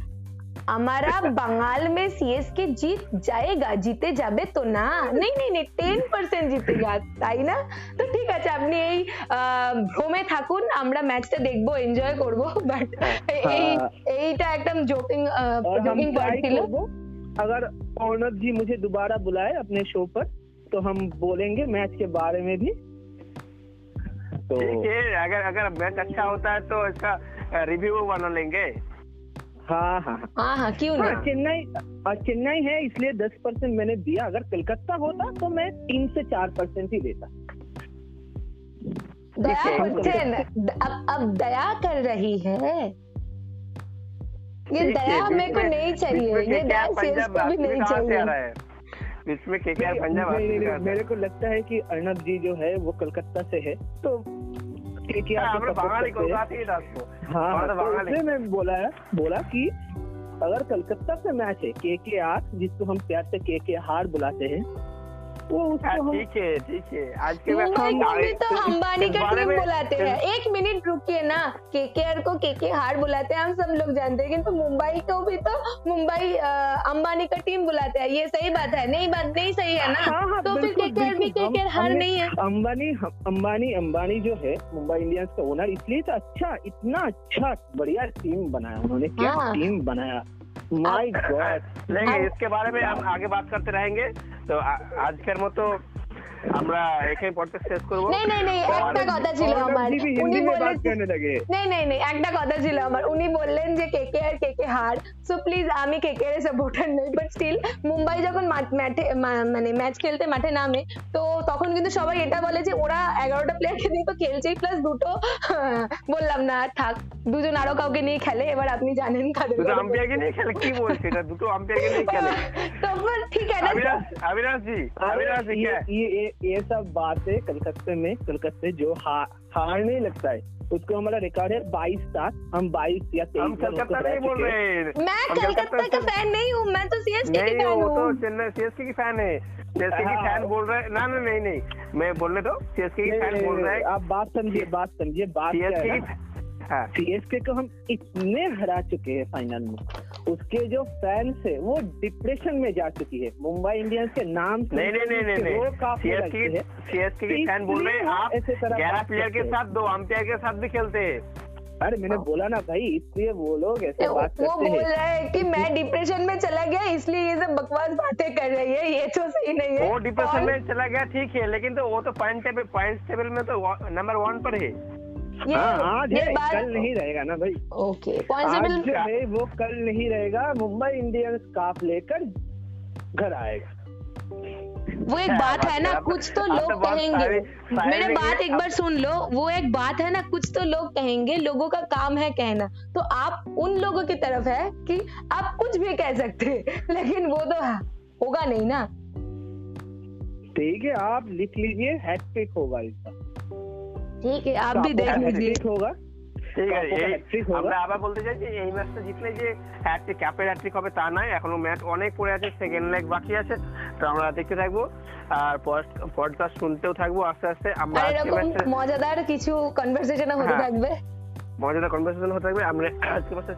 हमारा बंगाल में सीएस के जीत जाएगा जीते जाबे तो ना नहीं नहीं नहीं टेन परसेंट जीतेगा তাই না তো ঠিক আছে আপনি এই আহ, ভ্রমে থাকুন আমরা ম্যাচটা দেখবো এনজয় করব বাট এই হ্যাঁ। এইটা একদম জোকিং और हम জোকিং পার্ট ट्राई ছিল करबो अगर ऑनर जी मुझे दोबारा बुलाए अपने शो पर तो हम बोलेंगे मैच के बारे में भी तो अगर अगर मैच अच्छा होता है तो इसका रिव्यू बना लेंगे। हाँ हाँ हाँ। हाँ हाँ क्यों ना? हाँ, चेन्नई और चेन्नई है इसलिए दस परसेंट मैंने दिया। अगर कलकत्ता होता तो मैं तीन से चार परसेंट ही देता। दया बच्चन अब अब दया कर रही है। ये दया मेरे को नहीं चाहिए ये दया सेल्स को भी नहीं चाहिए। है? केकेआर पंजाब? मेरे को लगता है कि अर्नब जी जो है वो कलकत्ता से है तो हाँ, हाँ तो मैं बोला बोला कि अगर कलकत्ता से मैच है के के आर जिसको हम प्यार से के के हार बुलाते हैं वो हाँ, उसको ठीक है ठीक है। आज के को भी तो अंबानी का टीम बुलाते हैं। एक मिनट रुकिए ना। केकेआर को केके हार बुलाते हैं। हम सब लोग जानते हैं किंतु मुंबई को भी तो मुंबई अंबानी का टीम बुलाते हैं। ये सही बात है। नहीं बात नहीं सही है ना? हाँ, हाँ, तो फिर बिल्कुल, केकेआर भी बिल्कुल। हम- केकेआर हार नहीं है। अंबानी अंबानी अंबानी जो है मुंबई इंडियंस का ओनर इसलिए तो अच्छा इतना अच्छा बढ़िया टीम बनाया उन्होंने। क्या। टीम बनाया? माय गॉड लेंगे अब- इसके बारे में हम आगे बात करते रहेंगे তো আ- আজকের মতো আমরা এখানে পডকাস্ট শেষ করবো নেই নেই নেই একটা কথা ছিল আমার উনি हिंदी में बात বলেছেন करने लगे নেই নেই নেই একটা কথা ছিল আমার উনি বললেন যে কেকে আর কেকে হার সো প্লিজ আমি কেকে এর সাপোর্টার নই বাট স্টিল মুম্বাই যখন মাঠ- মাঠে মা- মানে ম্যাচ খেলতে মাঠে নামে তো তখন কিন্তু সবাই এটা বলে যে ওরা এগারোটা প্লেয়ারকে নিয়ে তো খেলছেই প্লাস দুটো বললাম না আর থাক দুজন আরো কাউকে নিয়ে খেলে এবার আপনি জানেন কাদের দুটো কথা আম্পায়ারকে নিয়ে খেলে কি বলছে এটা দুটো আম্পায়ারকে নিয়ে খেলে বলছি। তো फिर ठीक है ना अविनाश अविनाश जी अविनाश जी ये क्या ये ये ये सब बात है कलकत्ते में कलकत्ते जो हार हार नहीं लगता है उसको हमारा रिकॉर्ड है बाईस सात हम बाईस या हम तेईस कलकत्ता नहीं बोल रहे हैं मैं हम कलकत्ता का से- फैन नहीं हूँ मैं तो सीएसके की नहीं फैन वो तो हूँ चेन्नई सीएसके की फैन है सीएसके की हाँ। फैन बोल रहे हैं ना ना नहीं नहीं मैं बोलने दो सीएसके की फैन बोल रहे हैं आप बात समझिए बात समझिए बात क्या सीएसके है की ना हाँ सीएसके को हम इतने हरा चुके हैं फाइनल में। उसके जो फैंस है वो डिप्रेशन में जा चुकी है। मुंबई इंडियंस के नाम से नहीं नहीं नहीं नहीं उसके काफ़ी सीएसके की हैं। सीएसके की फ़ैन बोल रहे हैं आप ग्यारह प्लेयर के साथ दो अंपायर के साथ भी खेलते हैं। अरे मैंने बोला ना भाई इसलिए वो लोग ऐसे वो बात वो बोल रहा है कि मैं डिप्रेशन में चला गया इसलिए ये सब बकवास बातें कर रही है ये तो सही नहीं है। वो डिप्रेशन और में चला गया ठीक है लेकिन तो वो तो पॉइंट टेबल पॉइंट टेबल में तो नंबर वन पर है। ये हाँ आज ये है कल नहीं रहेगा ना भाई। ओके आज है वो कल नहीं रहेगा मुंबई इंडियंस काप लेकर घर आएगा। वो एक बात बात है है, ना तो- कुछ तो तो लोग कहेंगे। सारे- सारे मेरे बात एक बार सुन लो वो एक बात है ना कुछ तो लोग कहेंगे लोगों का काम है कहना। तो आप उन लोगों की तरफ़ है कि आप कुछ भी कह सकते लेकिन वो तो होगा नहीं ना? ठीक है आप लिख लीजिए हैट्रिक होगा इसका। ठीक है आप भी देख कापों का लीजिए hat-trick होगा ঠিক আছে কাপড় এই hat-trick হবে। আমরা আবার বলতে চাই যে এই ম্যাচটা জিতলে যে হ্যাট্রিক ক্যাপের হ্যাট্রিক হবে তা নয় এখনো ম্যাচ অনেক পড়ে আছে সেকেন্ড লেগ বাকি আছে তো আমরা দেখতে থাকবো আর পডকাস্ট শুনতেও থাকবো আস্তে আস্তে আমরা আর আজকে এরকম ম্যাচটা মজাদার কিছু কনভারসেশন হতে হ্যাঁ। থাকবে মজাদার কনভারসেশন হতে থাকবে আমরা আজকে বসে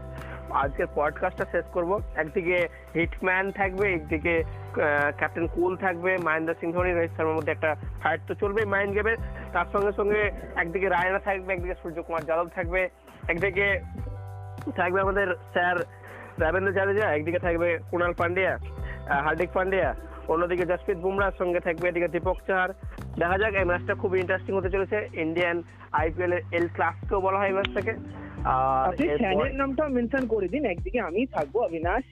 আজকের পডকাস্টটা শেষ করব একদিকে হিটম্যান থাকবে একদিকে ক্যাপ্টেন কুল থাকবে মহেন্দ্র সিং ধোনি রোহিত শর্মার মধ্যে একটা ফাইট তো চলবে মাইন্ড গেমের তার সঙ্গে সঙ্গে একদিকে রায়না থাকবে একদিকে সূর্যকুমার যাদব থাকবে একদিকে থাকবে আমাদের স্যার রবীন্দ্র জাদেজা একদিকে থাকবে কুণাল পান্ডিয়া হার্দিক পান্ডিয়া। অন্যদিকে জসপ্রীত বুমরার সঙ্গে থাকবে এদিকে দীপক চাহার। দেখা যাক এই ম্যাচটা খুব ইন্টারেস্টিং হতে চলেছে। ইন্ডিয়ান আইপিএল এর এল ক্লাসকেও বলা হয় এই ম্যাচটাকে আর আপনি নামটা মেনশন করে দিন একদিকে আমি থাকব অবিনাশ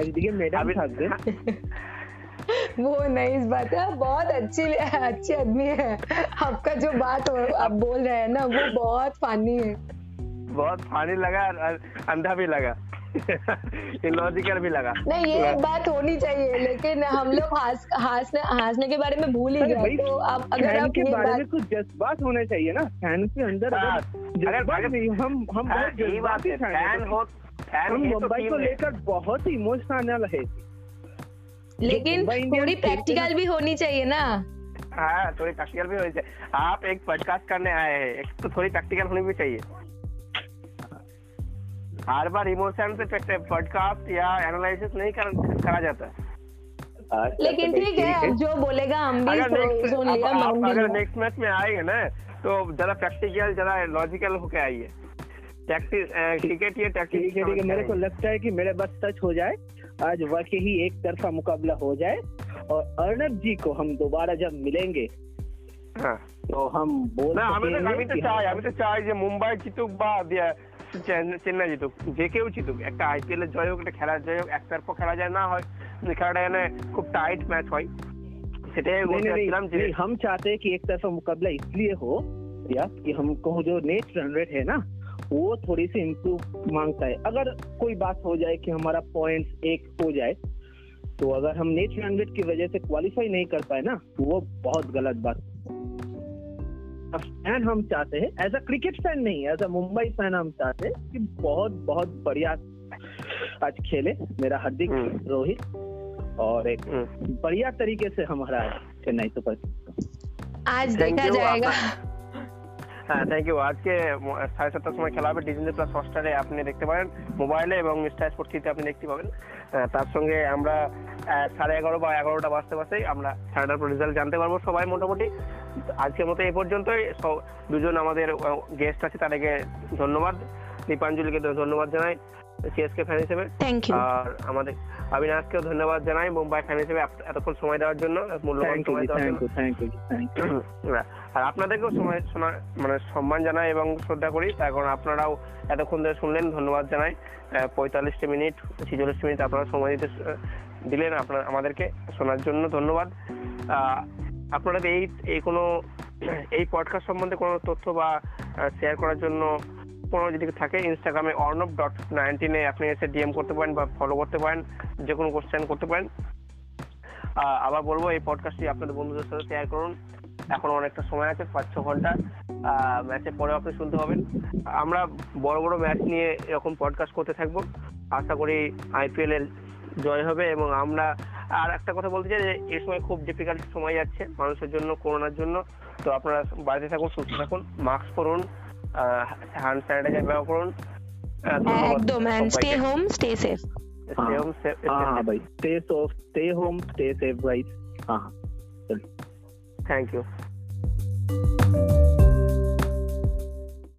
একদিকে ম্যাডাম থাকবে। वो नाइस बात है बहुत अच्छी अच्छी आदमी है। आपका जो बात हो, आप बोल रहे हैं ना वो बहुत फानी है। बहुत फानी लगा अंधा भी लगा। लॉजिकल भी लगा। नहीं ये एक बात होनी चाहिए लेकिन हम लोग हंस हंसने हंसने के बारे में भूल ही गए तो आप अगर आप के बारे में कुछ जज्बात होने चाहिए ना फ़ैन के अंदर हाँ, अगर जज्बात नहीं हम हम हाँ, बहुत यही बात जज्बाती है फ़ैन हो। फ़ैन हम तो मुंबई को लेकर बहुत इमोशनल है। लेकिन थोड़ी प्रैक्टिकल भी होनी चाहिए ना। हाँ थोड़ी प्रैक्टिकल भी होनी चाहिए। आप एक पॉडकास्ट करने आए हैं एक तो थोड़ी प्रैक्टिकल होनी भी चाहिए। हर बार इमोशन से पॉडकास्ट या एनालिसिस नहीं कर, करा जाता। अच्छा, लेकिन तो ठीक है अब जो बोलेगा हम भी अगर नेक्स्ट अगर मैच में आएँगे ना तो जरा प्रैक्टिकल जरा लॉजिकल होके आइए। क्रिकेट ये है मेरे को लगता है कि मेरे बस टच हो जाए। आज वाकई ही एक तरफा मुकाबला हो जाए और अर्नब जी को हम दोबारा जब मिलेंगे হ্যাঁ तो हम बोल না আমি তো सकेंगे আমি তো कि চাই हाँ, আমি তো চাই যে মুম্বাই জিতুক বা দিয়া- চেন- চেন্নাই জিতুক যে কেউ জিতুক একটা আইপিএল এর জয় হোক একটা খেলার জয় হোক একতরফা খেলা যায় না হয় যে খেলাটা যেন খুব টাইট ম্যাচ হয় সেটাই नहीं, বলতে नहीं, চাচ্ছিলাম যে नहीं, हम चाहते हैं कि एक तरफा मुकाबला इसलिए हो या कि हमको जो नेट रन रेट है ना वो थोड़ी सी इम्प्रूव माँगता है। अगर कोई बात हो जाए कि हमारा पॉइंट एक हो जाए तो अगर हम नेट रन रेट की वजह से क्वालिफाई नहीं कर पाए ना तो वो बहुत गलत बात। फ़ैन हम चाहते हैं एज अ क्रिकेट फ़ैन नहीं एज अ मुंबई फ़ैन हम चाहते हैं कि बहुत बहुत बढ़िया आज खेले मेरा हार्दिक हम्म। रोहित और एक बढ़िया तरीके से हमारा चेन्नई सुपर आज देखा जाएगा। হ্যাঁ থ্যাংক ইউ আজকে সাড়ে সাতটার সময় খেলা হবে ডিজনি প্লাস হটস্টারে আপনি দেখতে পারেন মোবাইলে এবং স্টার স্পোর্ট থ্রিতে আপনি দেখতে পাবেন। তার সঙ্গে আমরা সাড়ে এগারো বা এগারোটা বাজতে বাজতেই আমরা খেলাটার রেজাল্ট জানতে পারব সবাই মোটামুটি। আজকের মতো এই পর্যন্তই। দুজন আমাদের গেস্ট আছে, তাদেরকে ধন্যবাদ। দীপাঞ্জলিকে ধন্যবাদ জানাই। সিএসকে ফ্যান হিসেবে। থ্যাংক ইউ আর আমাদের অবিনাশকেও ধন্যবাদ জানাই মুম্বাই ফ্যান হিসেবে এতক্ষণ সময় দেওয়ার জন্য মূল্যবান সময় দেওয়ার জন্য। হ্যাঁ, আর আপনাদেরকেও সময় শোনা মানে সম্মান জানাই এবং শ্রদ্ধা করি। তার কারণ আপনারাও এতক্ষণ ধরে শুনলেন ধন্যবাদ জানাই। পঁয়তাল্লিশটি মিনিট ছিচল্লিশটি মিনিট আপনারা সময় দিতে দিলেন আপনার আমাদেরকে শোনার জন্য ধন্যবাদ। আপনাদের এই এই কোনো এই পডকাস্ট সম্বন্ধে কোনো তথ্য বা শেয়ার করার জন্য কোনো যদি থাকে ইনস্টাগ্রামে অর্ণব ডট নাইনটিনে আপনি এসে ডিএম করতে পারেন বা ফলো করতে পারেন, যে কোনো কোশ্চেন করতে পারেন। আবার বলব, এই পডকাস্টটি আপনাদের বন্ধুদের সাথে শেয়ার করুন। এখন অনেকটা সময় আছে, পাঁচ, ছ ঘণ্টা। ম্যাচের পরেও আপনি শুনতে পাবেন। আমরা বড় বড় ম্যাচ নিয়ে এরকম পডকাস্ট করতে থাকব। আশা করি আইপিএল এর জয় হবে এবং আমরা আর একটা কথা বলতে চাই যে এই সময় খুব ডিফিকাল্ট সময় যাচ্ছে মানুষের জন্য করোনার জন্য। তো আপনারা বাড়িতে থাকুন, সুস্থ থাকুন মাস্ক পরুন। হ্যান্ড স্যানিটাইজার ব্যবহার করুন একদম hand stay home stay safe stay home safe হ্যাঁ ভাই stay safe stay home stay safe guys হ্যাঁ थैंक यू